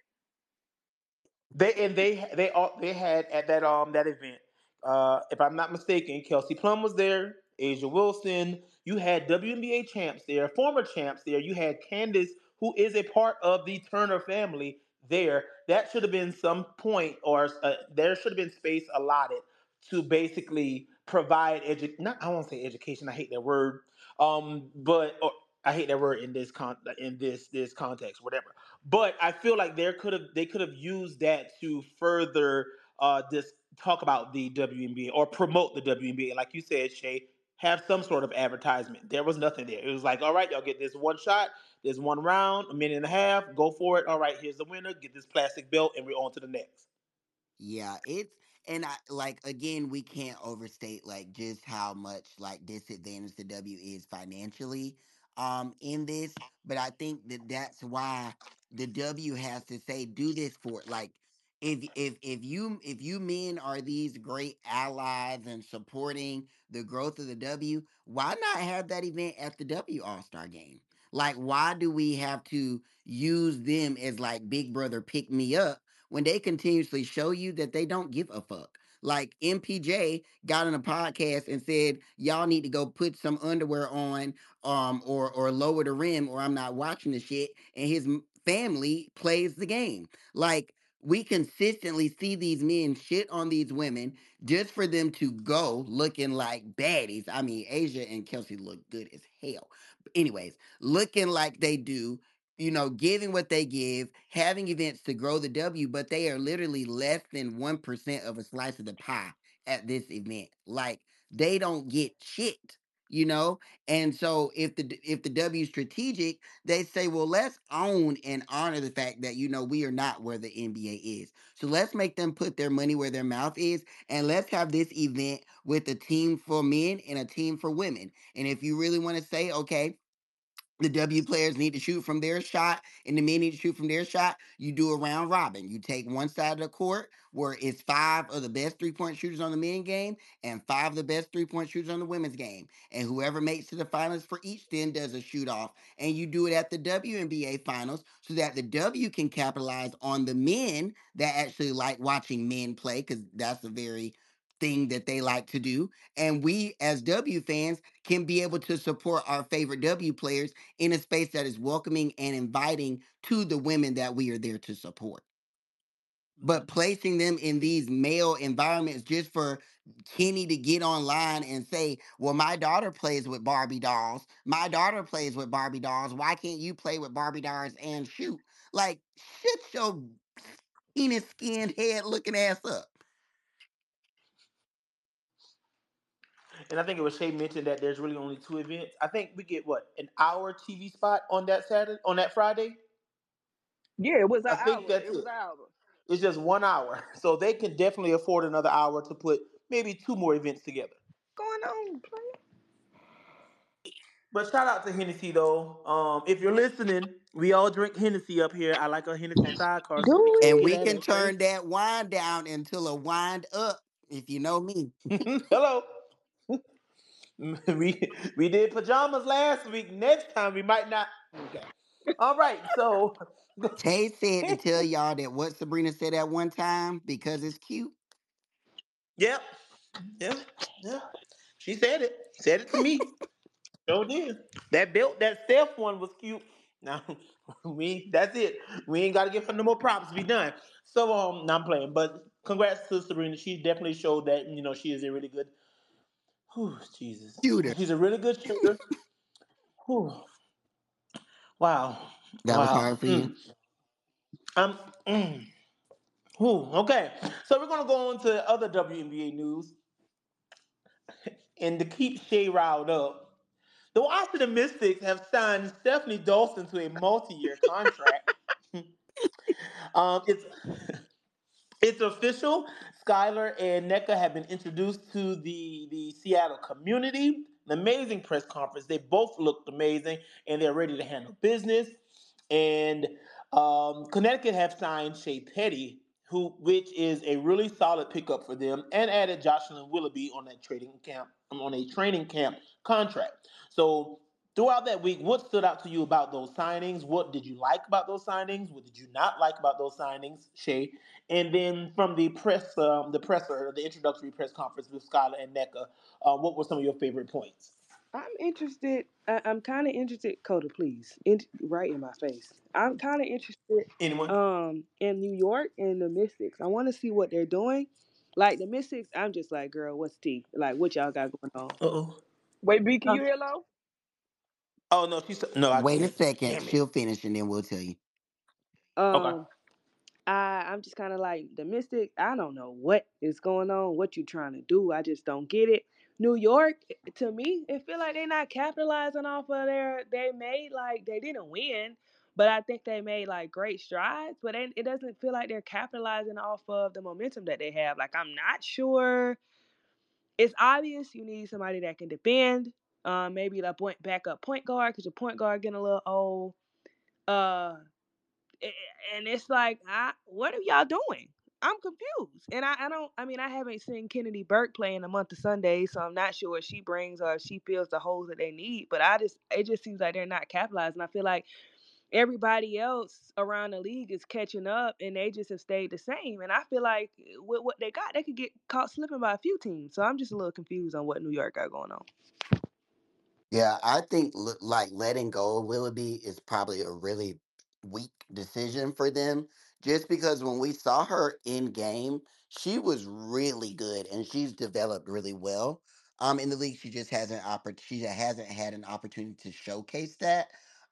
They and they they all they had at that um that event. Uh, if I'm not mistaken, Kelsey Plum was there. A'ja Wilson. You had WNBA champs there, former champs there. You had Candace, who is a part of the Turner family, there. That should have been some point, or uh, there should have been space allotted to basically provide edu- Not I won't say education. I hate that word. Um, but or, I hate that word in this con in this this context, whatever but I feel like there could have they could have used that to further uh this talk about the WNBA or promote the WNBA. Like you said, Shay, have some sort of advertisement. There was nothing there. It was like, all right, y'all get this one shot, this one round, a minute and a half, go for it. All right, here's the winner. Get this plastic belt, and we're on to the next. Yeah, it's and I like again we can't overstate like just how much like disadvantage the W is financially um in this, but I think that that's why the W has to say do this for like if if if you if you men are these great allies and supporting the growth of the W, why not have that event at the W All-Star game? Like why do we have to use them as like big brother pick me up when they continuously show you that they don't give a fuck. Like MPJ got on a podcast and said, "Y'all need to go put some underwear on, um, or or lower the rim, or I'm not watching the shit." And his family plays the game. Like we consistently see these men shit on these women just for them to go looking like baddies. I mean, A'ja and Kelsey look good as hell. But anyways, looking like they do you know, giving what they give, having events to grow the W, but they are literally less than 1% of a slice of the pie at this event. Like they don't get shit, you know? And so if the if the W is strategic, they say, well, let's own and honor the fact that you know we are not where the NBA is. So let's make them put their money where their mouth is and let's have this event with a team for men and a team for women. And if you really want to say, okay, the W players need to shoot from their shot and the men need to shoot from their shot. You do a round robin. You take one side of the court where it's five of the best three point shooters on the men game and five of the best three point shooters on the women's game. And whoever makes to the finals for each then does a shoot off. And you do it at the WNBA finals so that the W can capitalize on the men that actually like watching men play because that's a very thing that they like to do. And we as W fans can be able to support our favorite W players in a space that is welcoming and inviting to the women that we are there to support. but mm-hmm. placing them in these male environments just for Kenny to get online and say, Well, my daughter plays with Barbie dolls. My daughter plays with Barbie dolls. Why can't you play with Barbie dolls and shoot? Like, shut your penis skinned head looking ass up. And I think it was Shay mentioned that there's really only two events. I think we get what an hour TV spot on that Saturday, on that Friday. Yeah, it was an I think hour. that's It was it. an hour. It's just one hour, so they can definitely afford another hour to put maybe two more events together. going on, play? But shout out to Hennessy though. Um, if you're listening, we all drink Hennessy up here. I like a Hennessy sidecar. so And we can that, okay? turn that wine down until a wind up, if you know me. Hello. we we did pajamas last week. Next time we might not. Okay. All right. So Tay said to tell y'all that what Sabrina said at one time because it's cute. Yep. Yeah. Yeah. She said it. Said it to me. Sure did. That belt, that Steph one was cute. Now we that's it. We ain't gotta give her no more props. Be done. So um now I'm playing. But congrats to Sabrina. She definitely showed that, you know, she is a really good whew, Jesus. Shooter. He's a really good shooter. Whew. Wow. That was wow. hard for Mm. you. Um, mm. Whew, okay, so we're gonna go on to other WNBA news, and to keep Shay riled up, the Washington Mystics have signed Stefanie Dolson to a multi-year contract. um, it's it's official. Skylar and Nneka have been introduced to the the Seattle community. An amazing press conference. They both looked amazing, and they're ready to handle business. And um, Connecticut have signed Shea Petty, who which is a really solid pickup for them, and added Jocelyn Willoughby on that trading camp on a training camp contract. So throughout that week, what stood out to you about those signings? What did you like about those signings? What did you not like about those signings, Shay? And then from the press, um, the presser, the introductory press conference with Skylar and Nneka, uh, what were some of your favorite points? I'm interested. I, I'm kind of interested. Coda, please, in, right in my face. I'm kind of interested Anyone? um in New York and the Mystics. I want to see what they're doing. Like the Mystics, I'm just like, girl, what's tea? Like, what y'all got going on? Uh oh. Wait, B, can you hear low? Oh no, she's no. I Wait a can't. second. Damn it. She'll finish and then we'll tell you. Okay. Um, I I'm just kind of like the Mystic. I don't know what is going on, what you trying to do. I just don't get it. New York, eh, to me, it feel like they're not capitalizing off of their. They made like they didn't win, but I think they made like great strides. But it, it doesn't feel like they're capitalizing off of the momentum that they have. Like I'm not sure. It's obvious you need somebody that can defend. Um, maybe a point backup point guard because your point guard getting a little old. Uh, and it's like, I, what are y'all doing? I'm confused, and I, I don't. I mean, I haven't seen Kennedy Burke play in a month of Sundays, so I'm not sure what she brings or if she fills the holes that they need. But I just, it just seems like they're not capitalizing. I feel like everybody else around the league is catching up, and they just have stayed the same. And I feel like with what they got, they could get caught slipping by a few teams. So I'm just a little confused on what New York got going on. Yeah, I think like letting go of Willoughby is probably a really weak decision for them. Just because when we saw her in game, she was really good and she's developed really well. Um, in the league, she just hasn't oppor- she hasn't had an opportunity to showcase that.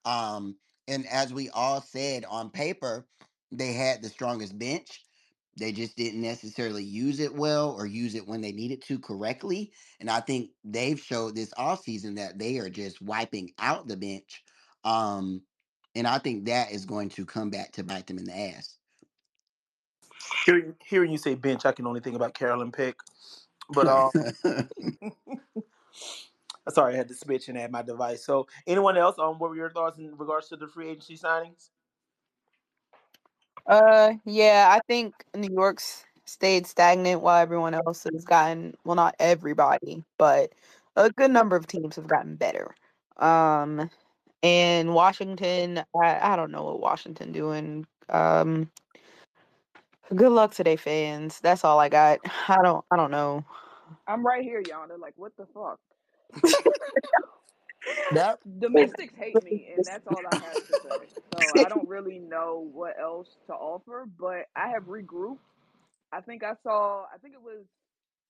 Um, and as we all said on paper, they had the strongest bench. They just didn't necessarily use it well or use it when they needed to correctly. And I think they've showed this off season that they are just wiping out the bench. Um, and I think that is going to come back to bite them in the ass. Hearing, hearing you say bench, I can only think about Carolyn Pick. But um, sorry, I had to switch and add my device. So, anyone else? Um, what were your thoughts in regards to the free agency signings? Uh, yeah, I think New York's stayed stagnant while everyone else has gotten well, not everybody, but a good number of teams have gotten better. Um, and Washington, I, I don't know what Washington doing. Um, good luck today, fans. That's all I got. I don't, I don't know. I'm right here, y'all. They're like, what the fuck? That the Mystics hate me, and that's all I have to say. So I don't really know what else to offer, but I have regrouped. I think I saw. I think it was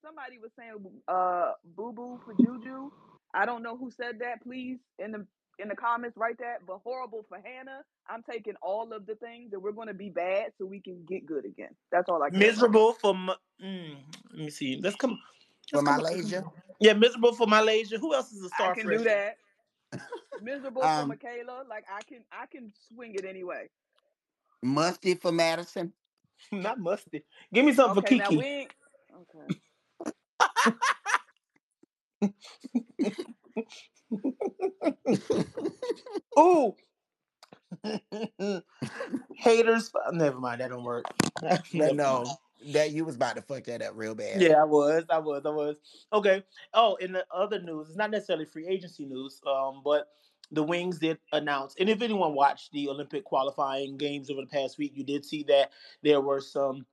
somebody was saying uh boo boo for Juju. I don't know who said that. Please in the in the comments write that. But horrible for Hannah. I'm taking all of the things that we're going to be bad so we can get good again. That's all I care about. Miserable for my, mm, let me see. Let's come. for let's come- MiLaysia. Yeah, miserable for MiLaysia. Who else is a star I can freshman? do that. Miserable Um, for Michaela. Like I can I can swing it anyway. Musty for Madison. Not musty. Give me something Okay, for now Kiki. we okay. Ooh. Haters. Never mind. That don't work. But Never no, mind. That you was about to fuck that up real bad. Yeah, I was. I was. I was. Okay. Oh, in the other news, it's not necessarily free agency news, um, but the Wings did announce, and if anyone watched the Olympic qualifying games over the past week, you did see that there were some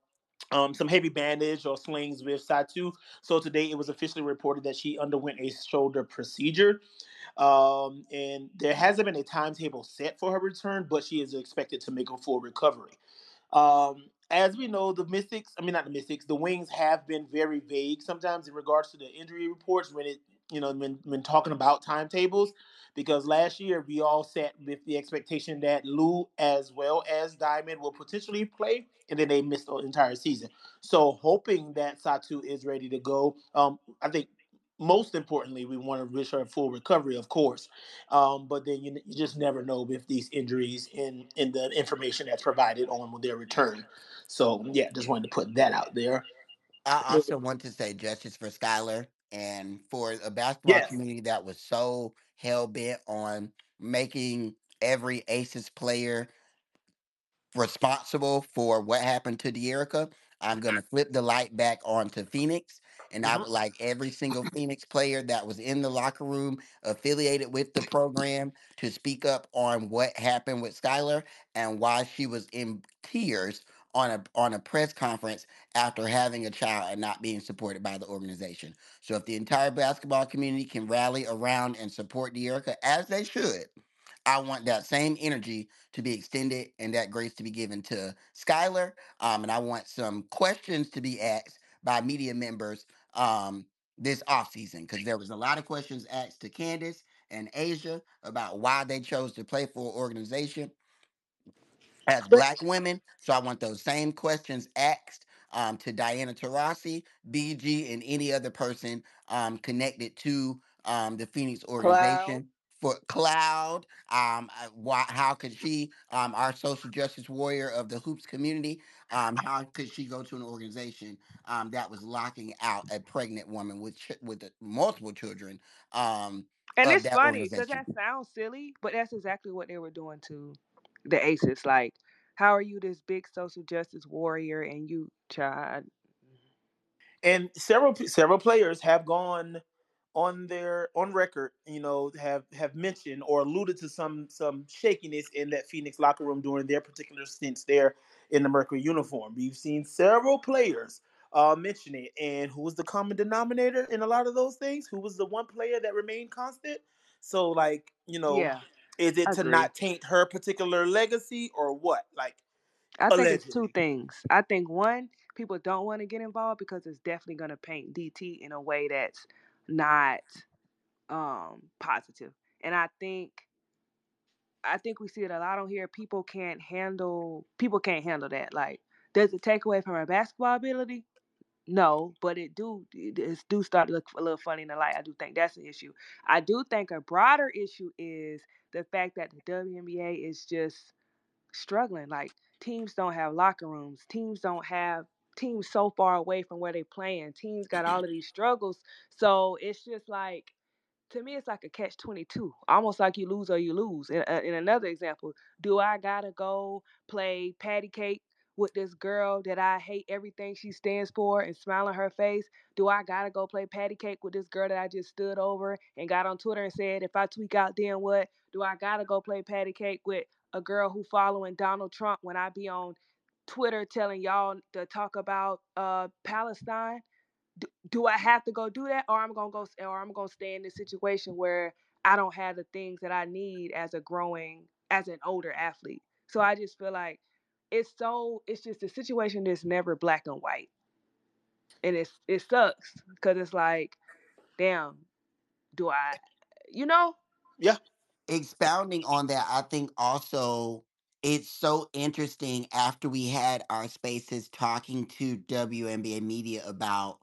um, some heavy bandage or slings with Satou. So today it was officially reported that she underwent a shoulder procedure. Um, and there hasn't been a timetable set for her return, but she is expected to make a full recovery. Um, as we know, the Mystics, I mean, not the Mystics, the Wings have been very vague sometimes in regards to the injury reports when it, you know, when, when talking about timetables. Because last year we all sat with the expectation that Lou as well as Diamond will potentially play, and then they missed the entire season. So hoping that Satou is ready to go. Um, I think most importantly, we want to wish her full recovery, of course. Um, but then you, you just never know with these injuries in in the information that's provided on their return. So yeah, just wanted to put that out there. I also want to say justice for Skylar and for a basketball Yes. community that was so hell bent on making every Aces player responsible for what happened to Dearica. I'm gonna flip the light back onto Phoenix, and I Mhm. would like every single Phoenix player that was in the locker room affiliated with the program to speak up on what happened with Skylar and why she was in tears on a on a press conference after having a child and not being supported by the organization. So if the entire basketball community can rally around and support Dearica as they should, I want that same energy to be extended and that grace to be given to Skylar. Um, and I want some questions to be asked by media members um, this offseason because there was a lot of questions asked to Candace and A'ja about why they chose to play for an organization as black women. So I want those same questions asked um, to Diana Taurasi, BG, and any other person um, connected to um, the Phoenix organization. For Cloud, um, uh, why? How could she, um, our social justice warrior of the hoops community, um, how could she go to an organization um, that was locking out a pregnant woman with ch- with multiple children um, And it's funny because that sounds silly, but that's exactly what they were doing to the Aces. Like, how are you this big social justice warrior and you child? and several several players have gone on their on record you know have have mentioned or alluded to some some shakiness in that phoenix locker room during their particular stints there in the mercury uniform we've seen several players uh mention it and who was the common denominator in a lot of those things who was the one player that remained constant so like you know Yeah, is it I to not taint her particular legacy or what like I think it's two things. I think one, people don't want to get involved because it's definitely going to paint DT in a way that's not um positive. And I think I think we see it a lot on here. People can't handle people can't handle that. Like, does it take away from her basketball ability? No, but it do it do start to look a little funny in the light. I do think that's an issue. I do think a broader issue is the fact that the WNBA is just struggling. Like teams don't have locker rooms. Teams don't have teams so far away from where they playing. Teams got all of these struggles. So it's just like to me, it's like a catch twenty two. Almost like you lose or you lose. In, uh, in another example, do I gotta go play patty cake with this girl that I hate everything she stands for and smile on her face? Do I gotta go play patty cake with this girl that I just stood over and got on Twitter and said, if I tweak out, then what? Do I gotta go play patty cake with a girl who following Donald Trump when I be on Twitter telling y'all to talk about uh, Palestine? do, do I have to go do that, or I'm gonna go, or I'm gonna stay in this situation where I don't have the things that I need as a growing, as an older athlete. So I just feel like it's so it's just a situation that's never black and white. And it's it sucks because it's like, damn, do I you know? Yeah. expounding on that, I think also it's so interesting after we had our spaces talking to WNBA media about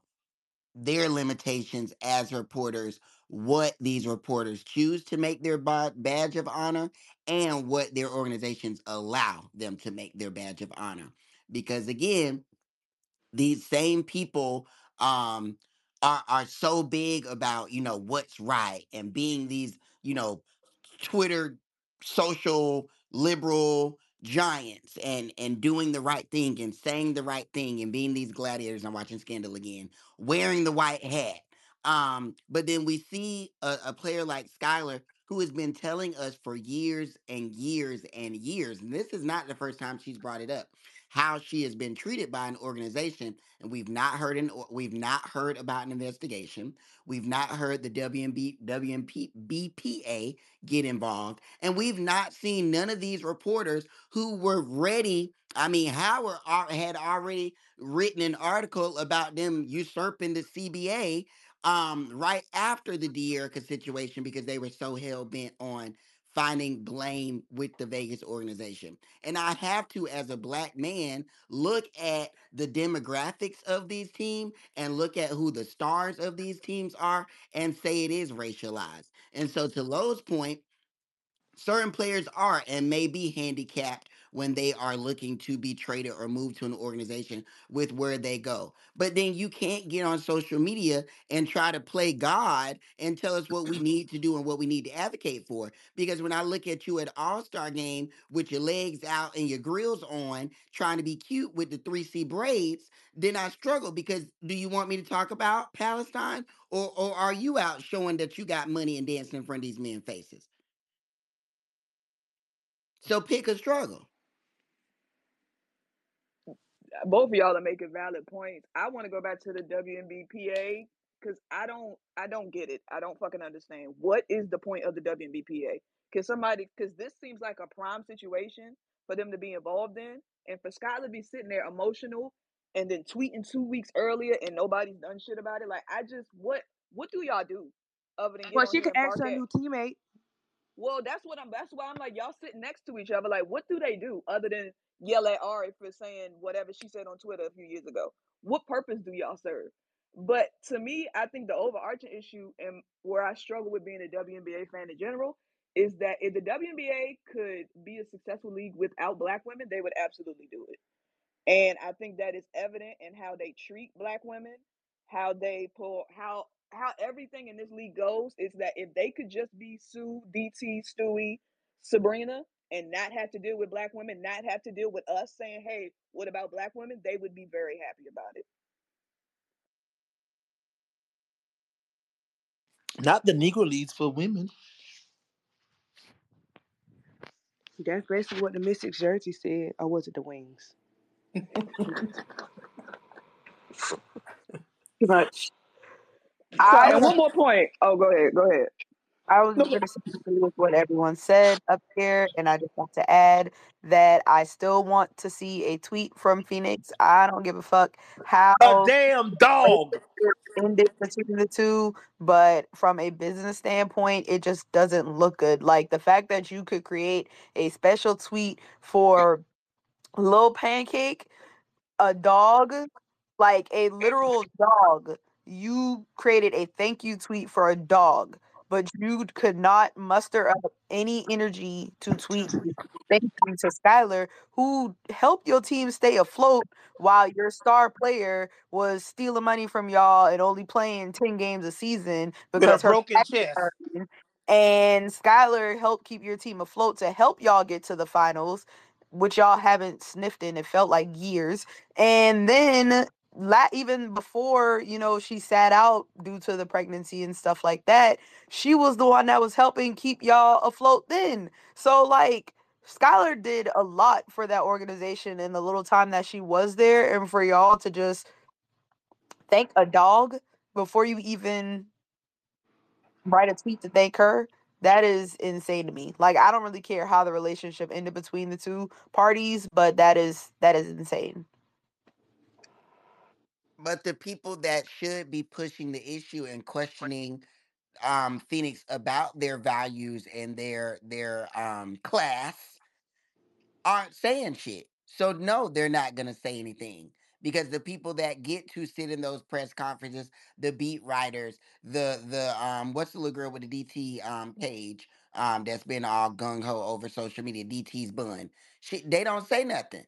their limitations as reporters, what these reporters choose to make their badge of honor, and what their organizations allow them to make their badge of honor. Because again, these same people um are are so big about you know what's right and being these you know twitter social liberal giants and and doing the right thing and saying the right thing and being these gladiators i'm watching scandal again wearing the white hat um but then we see a, a player like skylar who has been telling us for years and years and years and this is not the first time she's brought it up how she has been treated by an organization and we've not heard an we've not heard about an investigation. We've not heard the WNB WNP BPA get involved and we've not seen none of these reporters who were ready I mean Howard had already written an article about them usurping the CBA um right after the Dearica situation because they were so hell bent on finding blame with the Vegas organization. And I have to, as a black man, look at the demographics of these teams and look at who the stars of these teams are and say it is racialized. And so, to Lo's point, certain players are and may be handicapped when they are looking to be traded or moved to an organization with where they go. But then you can't get on social media and try to play God and tell us what we need to do and what we need to advocate for. Because when I look at you at All-Star game with your legs out and your grills on, trying to be cute with the 3C braids, then I struggle because do you want me to talk about Palestine or or are you out showing that you got money and dancing in front of these men's faces? So pick a struggle. Both of y'all are making valid points. I want to go back to the WNBPA because I don't I don't get it. I don't fucking understand. What is the point of the WNBPA? Can somebody because this seems like a prime situation for them to be involved in, and for Scott to be sitting there emotional and then tweeting two weeks earlier and nobody's done shit about it. Like I just what what do y'all do other than Well, she could ask her new teammate. Well, that's what I'm. That's why I'm like, y'all sitting next to each other. Like, what do they do other than yell at Ari for saying whatever she said on Twitter a few years ago? What purpose do y'all serve? But to me, I think the overarching issue and where I struggle with being a WNBA fan in general is that if the WNBA could be a successful league without black women, they would absolutely do it. And I think that is evident in how they treat black women, how they pull, how how everything in this league goes is that if they could just be Sue, DT, Stewie, Sabrina, and not have to deal with black women, not have to deal with us saying, "Hey, what about black women?" They would be very happy about it. Not the Negro Leagues for women. That's basically what the Mystics jersey said, or was it the Wings? Too much. So, I and one more point. Oh, go ahead. Go ahead. I was going to with what everyone said up here, and I just want to add that I still want to see a tweet from Phoenix. I don't give a fuck how A damn dog. ended between the two, but from a business standpoint, it just doesn't look good. Like the fact that you could create a special tweet for Lil Pancake, a dog, like a literal dog. You created a thank you tweet for a dog, but you could not muster up any energy to tweet thank you to Skylar, who helped your team stay afloat while your star player was stealing money from y'all and only playing 10 games a season because her broken chest. hurt. and Skylar helped keep your team afloat to help y'all get to the finals, which y'all haven't sniffed in it felt like years. And then la- even before you know she sat out due to the pregnancy and stuff like that, she was the one that was helping keep y'all afloat then. So like Skylar did a lot for that organization in the little time that she was there, and for y'all to just thank a dog before you even write a tweet to thank her, That is insane to me. Like I don't really care how the relationship ended between the two parties, but that is that is insane. But the people that should be pushing the issue and questioning um Phoenix about their values and their their um class aren't saying shit. So no, they're not gonna say anything because the people that get to sit in those press conferences, the beat writers, the the um what's the little girl with the DT um page um that's been all gung ho over social media, DT's bun. She they don't say nothing.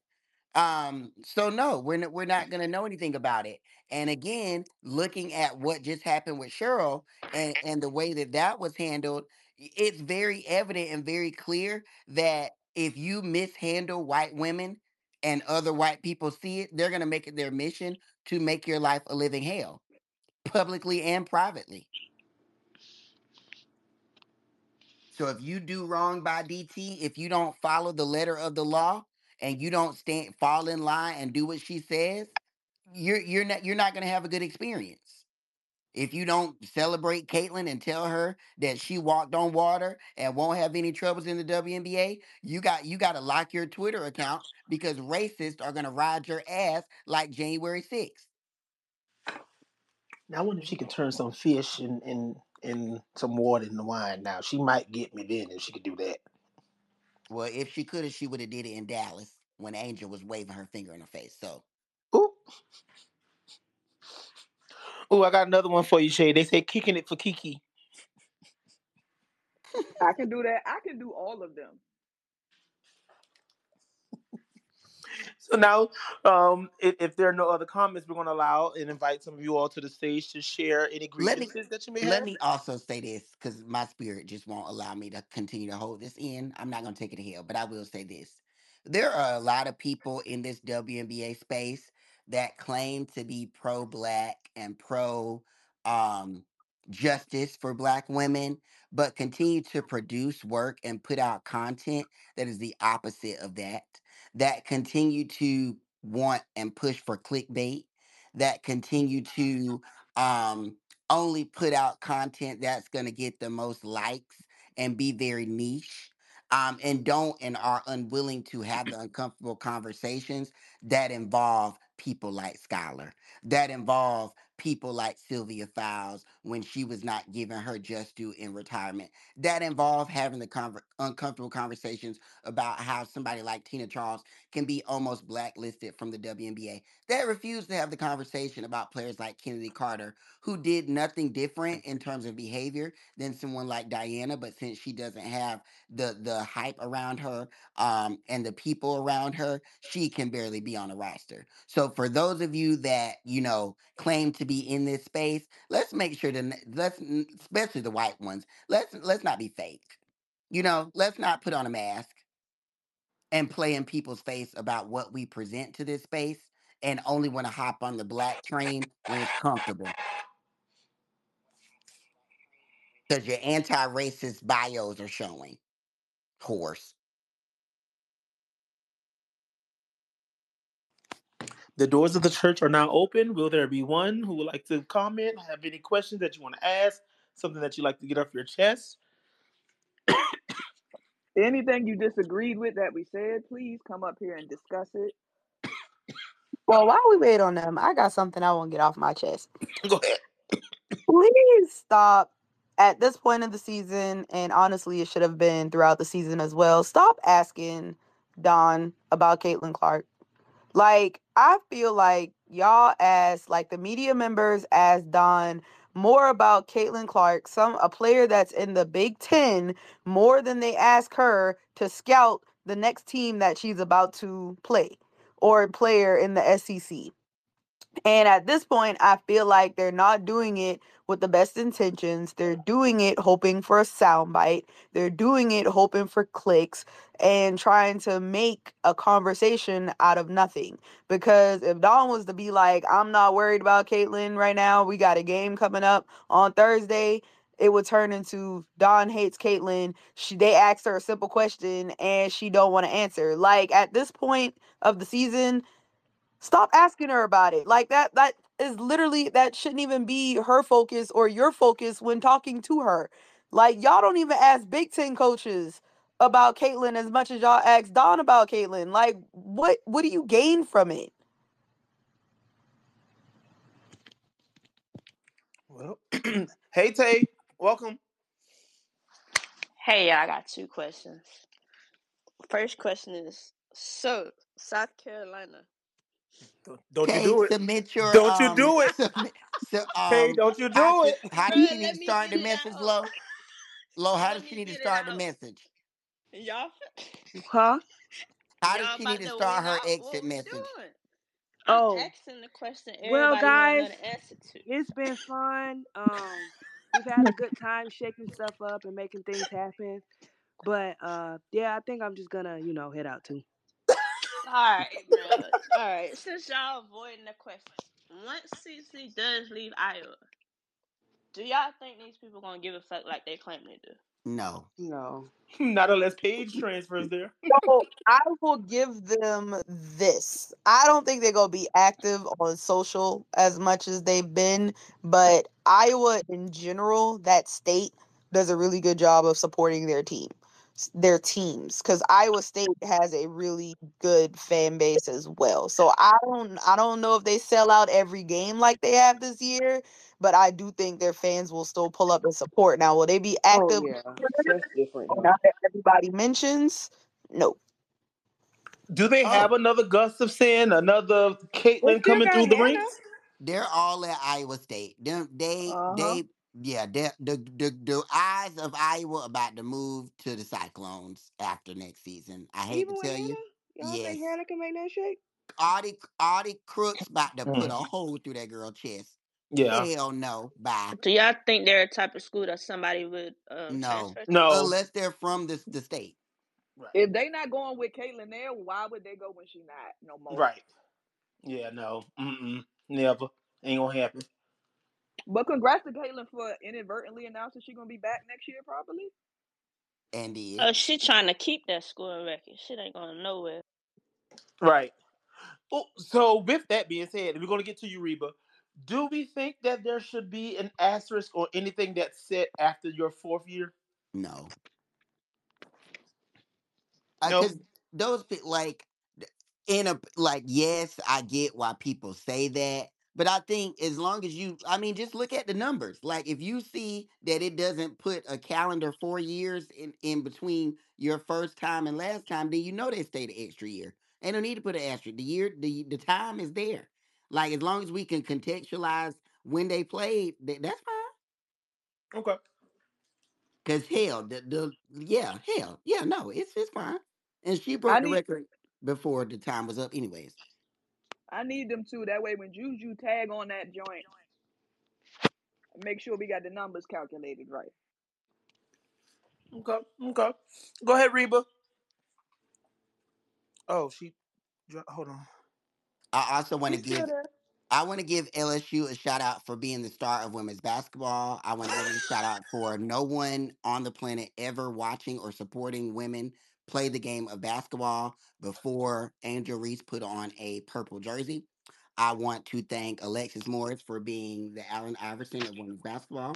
Um, so no, we're not, we're not going to know anything about it. And again, looking at what just happened with Cheryl and and the way that that was handled, i- it's very evident and very clear that if you mishandle white women and other white people see it, they're going to make it their mission to make your life a living hell, publicly and privately. So if you do wrong by DT, if you don't follow the letter of the law and you don't stand fall in line and do what she says, you're you're not you're not gonna have a good experience. If you don't celebrate Caitlin and tell her that she walked on water and won't have any troubles in the WNBA, you got you got to lock your Twitter account because racists are gonna ride your ass like January sixth. Now I wonder if she can turn some fish in in in some water in the wine. Now she might get me then if she could do that. Well, if she could have, she would have did it in Dallas when Angel was waving her finger in her face. So Ooh. Ooh, I got another one for you, Shay. They say kicking it for Kiki. I can do that. I can do all of them. So now, um, if, if there are no other comments, we're going to allow and invite some of you all to the stage to share any Let me- grievances that you may have. let have. me also say this because my spirit just won't allow me to continue to hold this in. I'm not going to take it to hell, but I will say this. There are a lot of people in this WNBA space that claim to be pro black and pro um, justice for black women, but continue to produce work and put out content that is the opposite of that, that continue to want and push for clickbait, that continue to um, only put out content that's going to get the most likes and be very niche um, and don't and are unwilling to have the uncomfortable conversations that involve people like Skylar, that involve people like Sylvia Fowles when she was not given her just due in retirement, that involved having the conver- uncomfortable conversations about how somebody like Tina Charles can be almost blacklisted from the WNBA, that refused to have the conversation about players like Kennedy Carter who did nothing different in terms of behavior than someone like Diana, but since she doesn't have the the hype around her um and the people around her, she can barely be on a roster. So for those of you that, you know, claim to be in this space, let's make sure to let's especially the white ones, let's let's not be fake. You know, let's not put on a mask and play in people's face about what we present to this space and only want to hop on the black train when it's comfortable. because your anti-racist bios are showing. Horse. The doors of the church are now open. Will there be one who would like to comment? Have any questions that you want to ask? Something that you like to get off your chest? Anything you disagreed with that we said, please come up here and discuss it. Well, while we wait on them, I got something I want to get off my chest. Go ahead. Please stop at this point of the season, and honestly, it should have been throughout the season as well. Stop asking Dawn about Caitlin Clark. Like, I feel like y'all ask, like the media members ask Dawn more about Caitlin Clark, some a player that's in the Big Ten, more than they ask her to scout the next team that she's about to play or a player in the SEC. And at this point, I feel like they're not doing it with the best intentions. They're doing it hoping for a soundbite. They're doing it hoping for clicks and trying to make a conversation out of nothing. Because if Dawn was to be like, I'm not worried about Caitlin right now, we got a game coming up on Thursday. It would turn into Dawn hates Caitlin. She they asked her a simple question and she don't want to answer. Like at this point of the season, stop asking her about it like that that is literally that shouldn't even be her focus or your focus when talking to her Like y'all don't even ask Big Ten coaches about Caitlin as much as y'all ask Dawn about Caitlin. Like what what do you gain from it? Well, hey Tay, welcome. Hey, I got two questions. First question is so South Carolina. Don't, don't you do it. submit your Don't you um do it. submit so Hey, um don't you how do should, it. how does she need to start the message, out. Lo? Lo, how does she need to start the message? Y'all, Huh? How does she need to to start her exit message? doing? Oh. asking the question Well, everybody want to know guys, to. It's been fun. Um, we've had a good time shaking stuff up and making things happen. But uh, yeah, I think I'm just gonna, you know, head out too. All right, bro. All right. Since y'all avoiding the question, once CC does leave Iowa, do y'all think these people gonna give a fuck like they claim they do? No. No. Not unless Paige transfers there. So I will give them this. I don't think they're gonna be active on social as much as they've been, but Iowa in general, that state, does a really good job of supporting their team, their teams, because Iowa State has a really good fan base as well. So I don't, I don't know if they sell out every game like they have this year, but I do think their fans will still pull up and support. Now, will they be active? Oh yeah, that's different. Now Though. that everybody mentions, no. Do they have Oh, another Gustafson, another They Caitlin still coming got through the Hannah. ranks? they're all at Iowa State. Them they Uh huh. they yeah, they, the the the eyes of Iowa about to move to the Cyclones after next season. I hate Even to with tell you. Hannah, y'all Yes. think Hannah can make that shake? Audi Audi Crooks about to put Mm. a hole through that girl chest. Yeah. Hell no. Bye. Do y'all think they're a type of school that somebody would um, No. transfer to? No. Unless they're from the the state. Right. If they not going with Caitlin there, why would they go when she not no more? Right. Yeah, no. Mm-mm. Never. Ain't gonna happen. But congrats to Caitlin for inadvertently announcing she's gonna be back next year, probably. And did. Oh, she trying to keep that scoring record. She ain't going nowhere. Right. Oh, so with that being said, we're gonna get to you, Reba. Do we think that there should be an asterisk or anything that's set after your fourth year? No. Uh, no. Because those pe- like in a like yes, I get why people say that, but I think as long as you, I mean, just look at the numbers. Like if you see that it doesn't put a calendar four years in in between your first time and last time, then you know they stayed an extra year. They don't need to put an asterisk. The year, the the time is there. Like as long as we can contextualize when they played, th- that's fine. Okay. Cause hell, the, the yeah, hell, yeah, no, it's it's fine. And she I broke the need record before the time was up, anyways. I need them too. That way when Juju tag on that joint, make sure we got the numbers calculated right. Okay. Okay. Go ahead, Reba. Oh, she. Hold on. I also want to She's still give there. I want to give LSU a shout out for being the star of women's basketball. I want to give them a shout out for no one on the planet ever watching or supporting women play the game of basketball before Angel Reese put on a purple jersey. I want to thank Alexis Morris for being the Allen Iverson of women's basketball.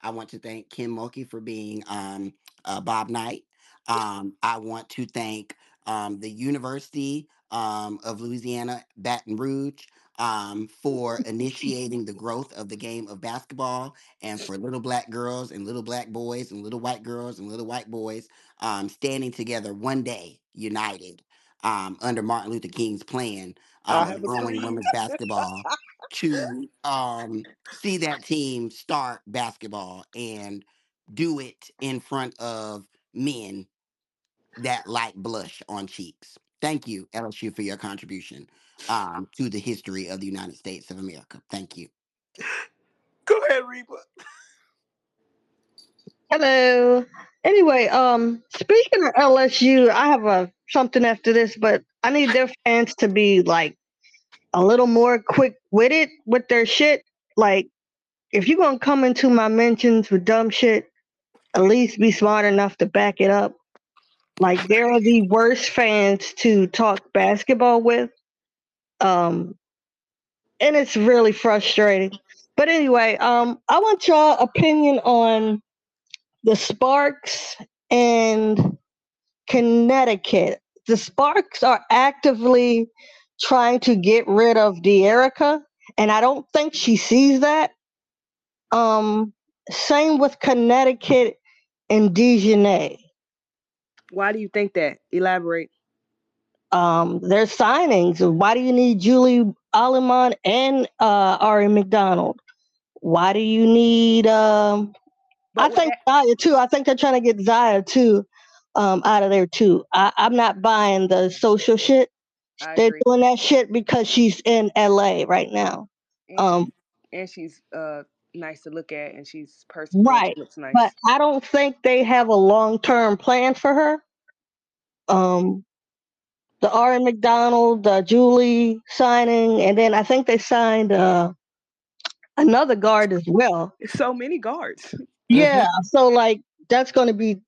I want to thank Kim Mulkey for being um, uh, Bob Knight. Um, I want to thank um, the University um, of Louisiana, Baton Rouge, um, for initiating the growth of the game of basketball and for little black girls and little black boys and little white girls and little white boys um, standing together one day, united, um, under Martin Luther King's plan um, of have growing women's basketball to um, see that team start basketball and do it in front of men that like blush on cheeks. Thank you, LSU, for your contribution um, to the history of the United States of America. Thank you. Go ahead, Reba. Hello. Anyway, um, speaking of LSU, I have a something after this, but I need their fans to be like a little more quick witted with their shit. Like, if you're gonna come into my mentions with dumb shit, at least be smart enough to back it up. Like, they're the worst fans to talk basketball with. Um, and it's really frustrating. But anyway, um, I want y'all opinion on the Sparks and Connecticut. The Sparks are actively trying to get rid of Dearica, and I don't think she sees that. Um, same with Connecticut and DiJonai. Why do you think that? Elaborate. Um, their signings. Why do you need Julie Allemand and uh, Aari McDonald? Why do you need? Um, I think Zaya too. I think they're trying to get Zaya too um, out of there too. I, I'm not buying the social shit. I They're agree. doing that shit because she's in LA right now. And, Um, she's, and she's uh nice to look at, and she's personable. and right. Looks nice. But I don't think they have a long term plan for her. Um, the Aari McDonald, the Julie signing, and then I think they signed uh, another guard as well. So many guards. Yeah, so like that's going to be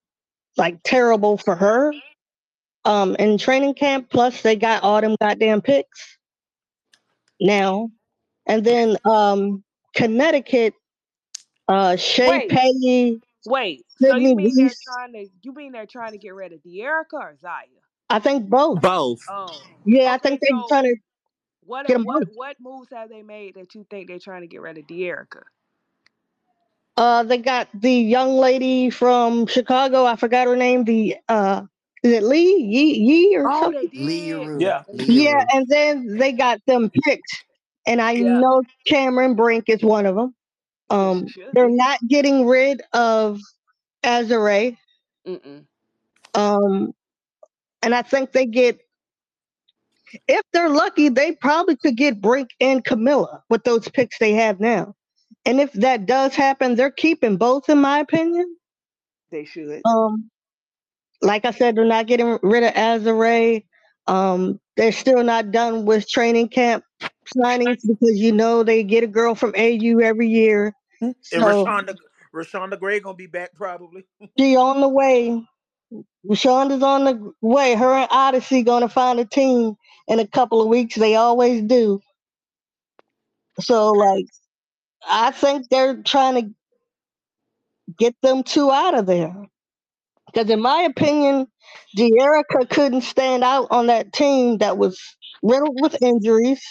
like terrible for her. Um, in training camp, plus they got all them goddamn picks now, and then um, Connecticut, uh, Shea Wait. Petty. Wait, so you mean they're trying to you mean they're trying to get rid of Dearica or Zaya? I think both. Both. Oh, Yeah, I Okay, think they're so- trying to. what Get 'em what both. what moves have they made that you think they're trying to get rid of Dearica? Uh, they got the young lady from Chicago. I forgot her name. The uh, is it Lee Yee Yee or Oh, something? they Lee did. Yueru. Yeah. Lee Yeah, Yueru. and then they got them picked, and I Yeah. know Cameron Brink is one of them. Um, should they're be. not getting rid of Azare. Mm-mm. Um, and I think they get, if they're lucky, they probably could get Brink and Kamilla with those picks they have now. And if that does happen, they're keeping both, in my opinion. They should. Um, like I said, they're not getting rid of Azare. Um, they're still not done with training camp signings because you know they get a girl from AU every year. And So Rashonda Rashonda Gray gonna be back probably. she on the way. Rashonda's on the way. Her and Odyssey gonna find a team in a couple of weeks. They always do. So like, I think they're trying to get them two out of there. Because in my opinion, Dearica couldn't stand out on that team that was riddled with injuries.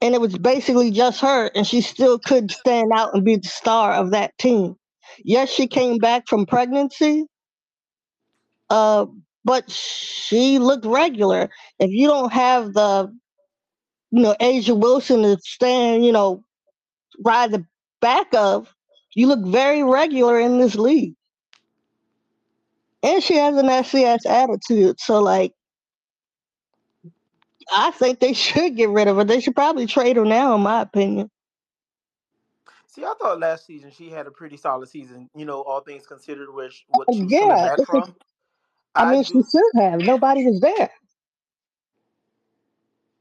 And it was basically just her, and she still couldn't stand out and be the star of that team. Yes, she came back from pregnancy, uh, but she looked regular. If you don't have the, you know, A'ja Wilson to stand, you know, ride the back of, you look very regular in this league. And she has an SCS attitude. So, like, I think they should get rid of her. They should probably trade her now, in my opinion. See, I thought last season she had a pretty solid season. You know, all things considered, which what she yeah, coming back from. I mean, she do- should have. Nobody was there.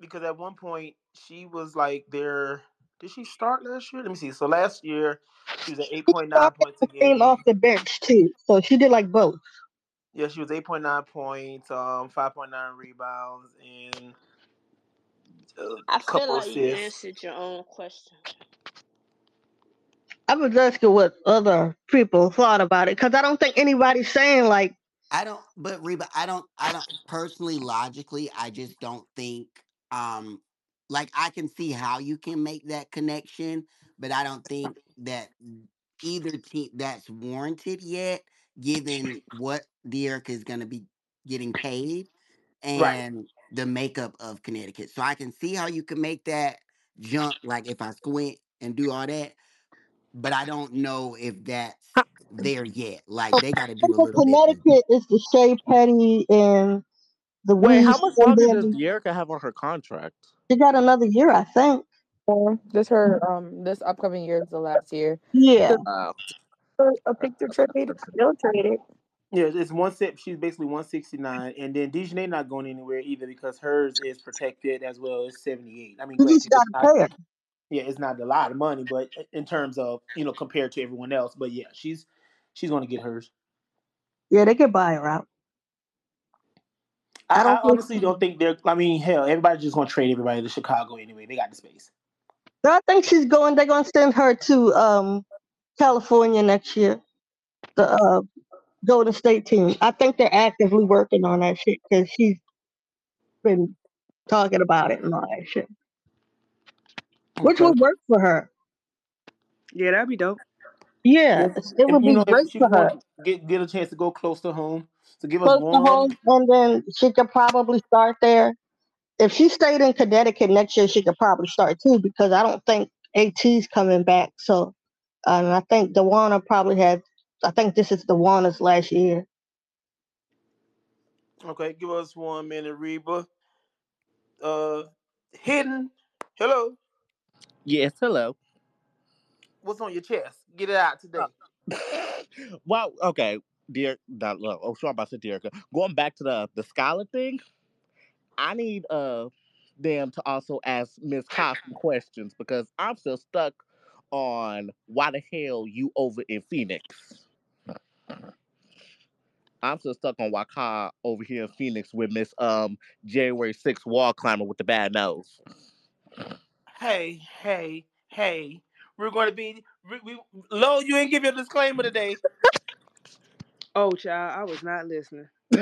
because at one point she was like there. Did she start last year? Let me see. So last year she was at eight point nine started points a Came game. off the bench, too. So she did like both. Yeah, she was eight point nine points, um, five point nine rebounds, and a I couple feel like you assists. answered your own question. I was asking what other people thought about it because I don't think anybody's saying, like, I don't, but Reba, I don't, I don't personally, logically, I just don't think, um, like I can see how you can make that connection, but I don't think that either team that's warranted yet, given what Dearica is going to be getting paid Right. and the makeup of Connecticut. So I can see how you can make that jump, like if I squint and do all that, but I don't know if that's there yet. Like they got to do a for little bit. more. Connecticut, it's the Shea Petty and the Wait, how much longer does Dearica have on her contract? She got another year, I think. This her um this upcoming year is the last year. Yeah. Wow. A picture trade, they'll trade it. Yeah, it's one set. She's basically one sixty nine, and then DiJonai not going anywhere either because hers is protected as well as seventy eight. I mean, You granted, just it's got to not, pay her. Yeah, it's not a lot of money, but in terms of you know compared to everyone else, but yeah, she's she's going to get hers. Yeah, they could buy her out. I, I I don't think- honestly don't think they're. I mean, hell, everybody's just going to trade everybody to Chicago anyway. They got the space. So I think she's going. They're going to send her to um California next year. the uh, Golden State team. I think they're actively working on that shit because she's been talking about it and all that shit, which would work for her. Yeah, that'd be dope. Yeah, If, it would be know great for her. get get a chance to go close to home, to give us Close to home, and then she could probably start there. If she stayed in Connecticut next year, she could probably start too because I don't think AT's coming back. So, and I think DeWanna probably had. I think this is DeWanna's last year. Okay, give us one minute, Reba. Uh, hidden. Hello. Yes, hello. What's on your chest? Get it out today. well, okay, dear. Not, look, oh, sure, I'm about to say dear. Going back to the the scholar thing, I need uh them to also ask Miss some questions because I'm still stuck on why the hell you over in Phoenix. I'm still stuck on why Kai over here in Phoenix with Miss um January 6th wall climber with the bad nose. Hey, hey, hey. We're going to be. We, we, Lo, you ain't give your disclaimer today. Oh, child, I was not listening.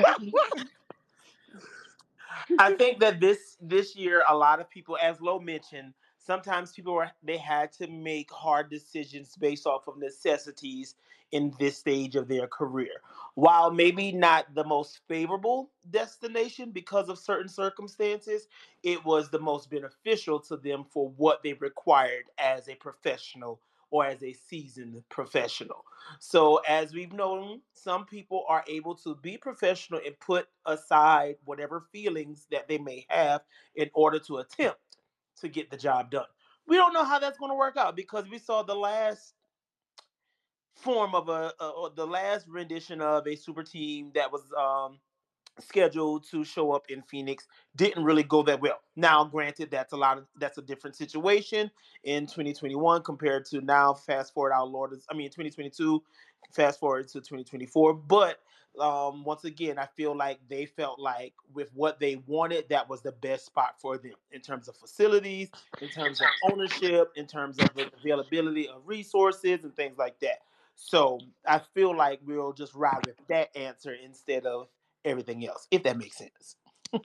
I think that this this year, a lot of people, as Lo mentioned, sometimes people were they had to make hard decisions based off of necessities in this stage of their career. While maybe not the most favorable destination because of certain circumstances, it was the most beneficial to them for what they required as a professional or as a seasoned professional. So, as we've known, some people are able to be professional and put aside whatever feelings that they may have in order to attempt to get the job done. We don't know how that's going to work out because we saw the last form of a, uh, or the last rendition of a super team that was um, scheduled to show up in Phoenix didn't really go that well. Now, granted, that's a lot of that's a different situation in 2021 compared to now. Fast forward our Lord, I mean 2022. Fast forward to 2024, but um, once again, I feel like they felt like with what they wanted, that was the best spot for them in terms of facilities, in terms of ownership, in terms of availability of resources and things like that. So I feel like we'll just ride with that answer instead of everything else, if that makes sense.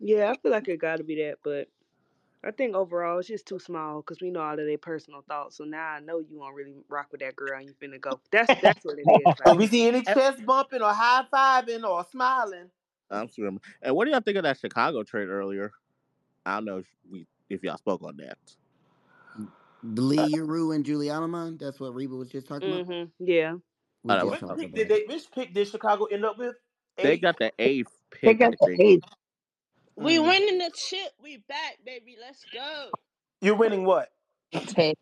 Yeah, I feel like it got to be that, but I think overall it's just too small because we know all of their personal thoughts. So now I know you won't really rock with that girl and you finna go. That's that's what it is. So Like, we see any chest bumping or high fiving or smiling. I'm screaming. And what do y'all think of that Chicago trade earlier? I don't know if we if y'all spoke on that. Lee Leroux and Juliana, that's what Reba was just talking about. hmm yeah. We I Which what- pick did they? Which pick did Chicago end up with? They got the eighth pick. I got the think. Eight. We Mm. winning the chip. We back, baby. Let's go. You're winning what? Okay.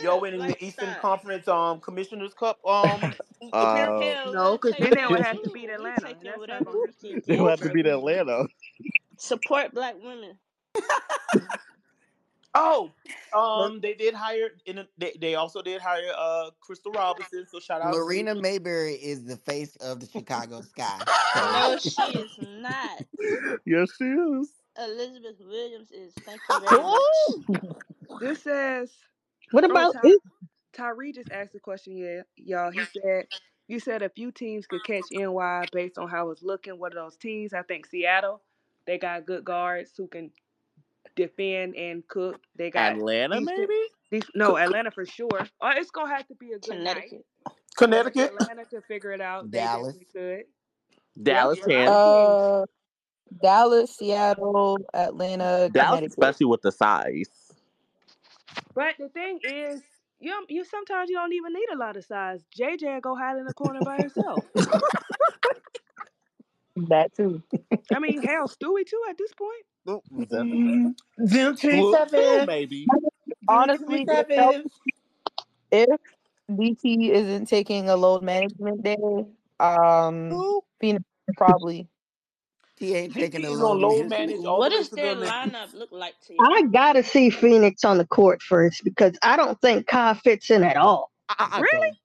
You're winning like, the Eastern stop. Conference um Commissioners Cup um. Uh, No, because then they would that have to beat Atlanta. And taking that's not whatever gonna we can they get. will have to beat Atlanta. Support black women. Oh, um, they did hire in. A, they they also did hire uh Crystal Robinson. So shout out Marina to Mabrey is the face of the Chicago Sky. No, she is not. yes, she is. Elizabeth Williams is. Thank you very much. This says What Oh, about Ty- Tyree just asked a question, yeah, y'all. He said, "You said a few teams could catch NY based on how it's looking. What are those teams? I think Seattle. They got good guards who can defend and cook. They got Atlanta, decent- maybe. these- no Atlanta for sure. Uh, it's gonna have to be a good. Connecticut. But if Connecticut. Atlanta could figure it out. Dallas. could. Dallas Yep, can. a lot of Uh, Dallas, Seattle, Atlanta, Dallas, especially with the size. But the thing is, you you sometimes you don't even need a lot of size. JJ go hide in the corner by herself. That too. I mean, hell, Stewie too at this point. Ooh, Them Swoop too, 27. maybe. Honestly, if, 27. if DT isn't taking a load management day, um, Ooh. Phoenix probably. he ain't taking DT a load load management. manage all What does their lineup look like to you? I gotta see Phoenix on the court first because I don't think Kai fits in at all. I, I Really? Don't,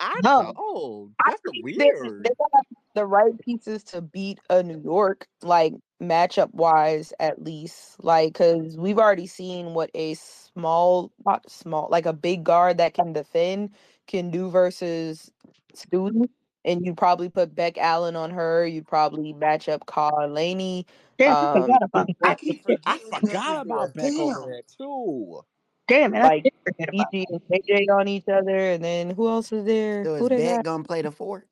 I No. don't. I That's the think they, weird. they got the right pieces to beat a New York, like matchup wise, at least. Like, because we've already seen what a small, not small, like a big guard that can defend can do versus student. And you'd probably put Beck Allen on her. You'd probably match up Carl Laney. Damn, I Um, forgot about I that. I Beck is forgot about Beck over there too. Damn it, like did forget about BG and KJ on each other. And then who else is there? So Who is they Beck got? gonna play the four?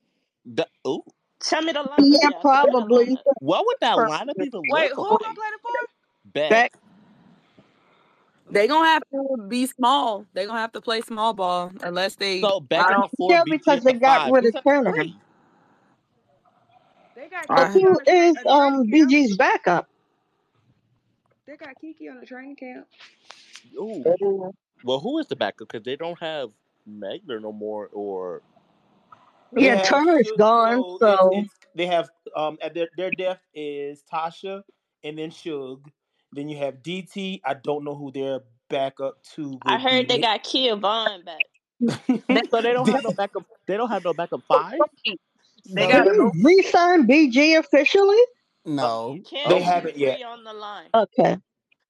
The, ooh, Tell me the lineup, Yeah, yeah. Tell probably. lineup. what would that For- lineup even Wait, look who like? gonna play the four? Beck. Beck. They gonna have to be small. They gonna have to play small ball unless they. So Beck I at the four, Yeah, because they got five. rid of the Turner. three? They got I- Kiki the, tra- is um. BG's backup? They got Kiki on the training camp. Ooh. Well, who is the backup? Because they don't have Megler no more, or They Yeah, have Turner's Suge, gone, so so it's, it's they have um at their their depth is Tasha and then Shug. Then you have DT. I don't know who their backup to I heard be. they got Kia Vaughn back. so they don't have no backup. They don't have no backup five. They So- got did re-sign BG officially? No. Kim They haven't yet. on the line. Okay.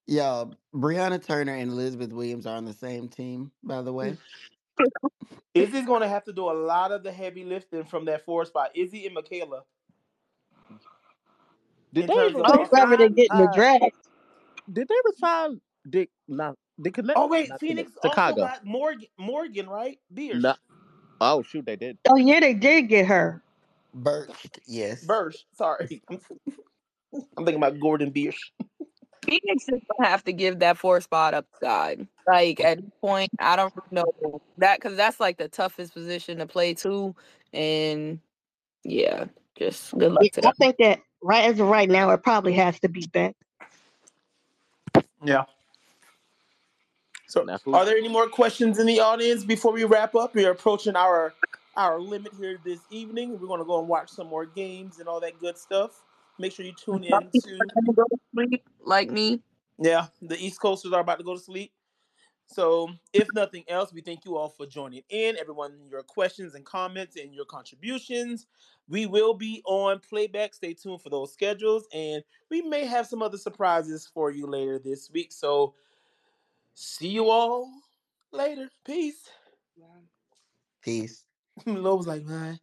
Yeah, Brianna Turner and Elizabeth Williams are on the same team, by the way. Izzy's going to have to do a lot of the heavy lifting from that four spot. Izzy and Michaela. Did they terms even of- whoever they get in the draft. Did they resign Dick? Not Dick Connect. Oh wait, not Phoenix Chicago. also got Morgan. Morgan, right? Beers. No. Oh shoot, they did. Oh yeah, they did get her. Birch, yes. Bursch. Sorry, I'm, I'm thinking about Gordon Biersch. Phoenix is gonna have to give that four spot up to God. Like at this point, I don't know that because that's like the toughest position to play too. And yeah, just good luck to I them. think that right as of right now, it probably has to be Beck. Yeah. So, Now, are there any more questions in the audience before we wrap up? We are approaching our our limit here this evening. We're going to go and watch some more games and all that good stuff. Make sure you tune in to go to sleep, like me. yeah. The East Coasters are about to go to sleep. So, if nothing else, we thank you all for joining in. Everyone, your questions and comments and your contributions. We will be on playback. Stay tuned for those schedules, and we may have some other surprises for you later this week. So, see you all later. Peace. Peace. Lo's like, man.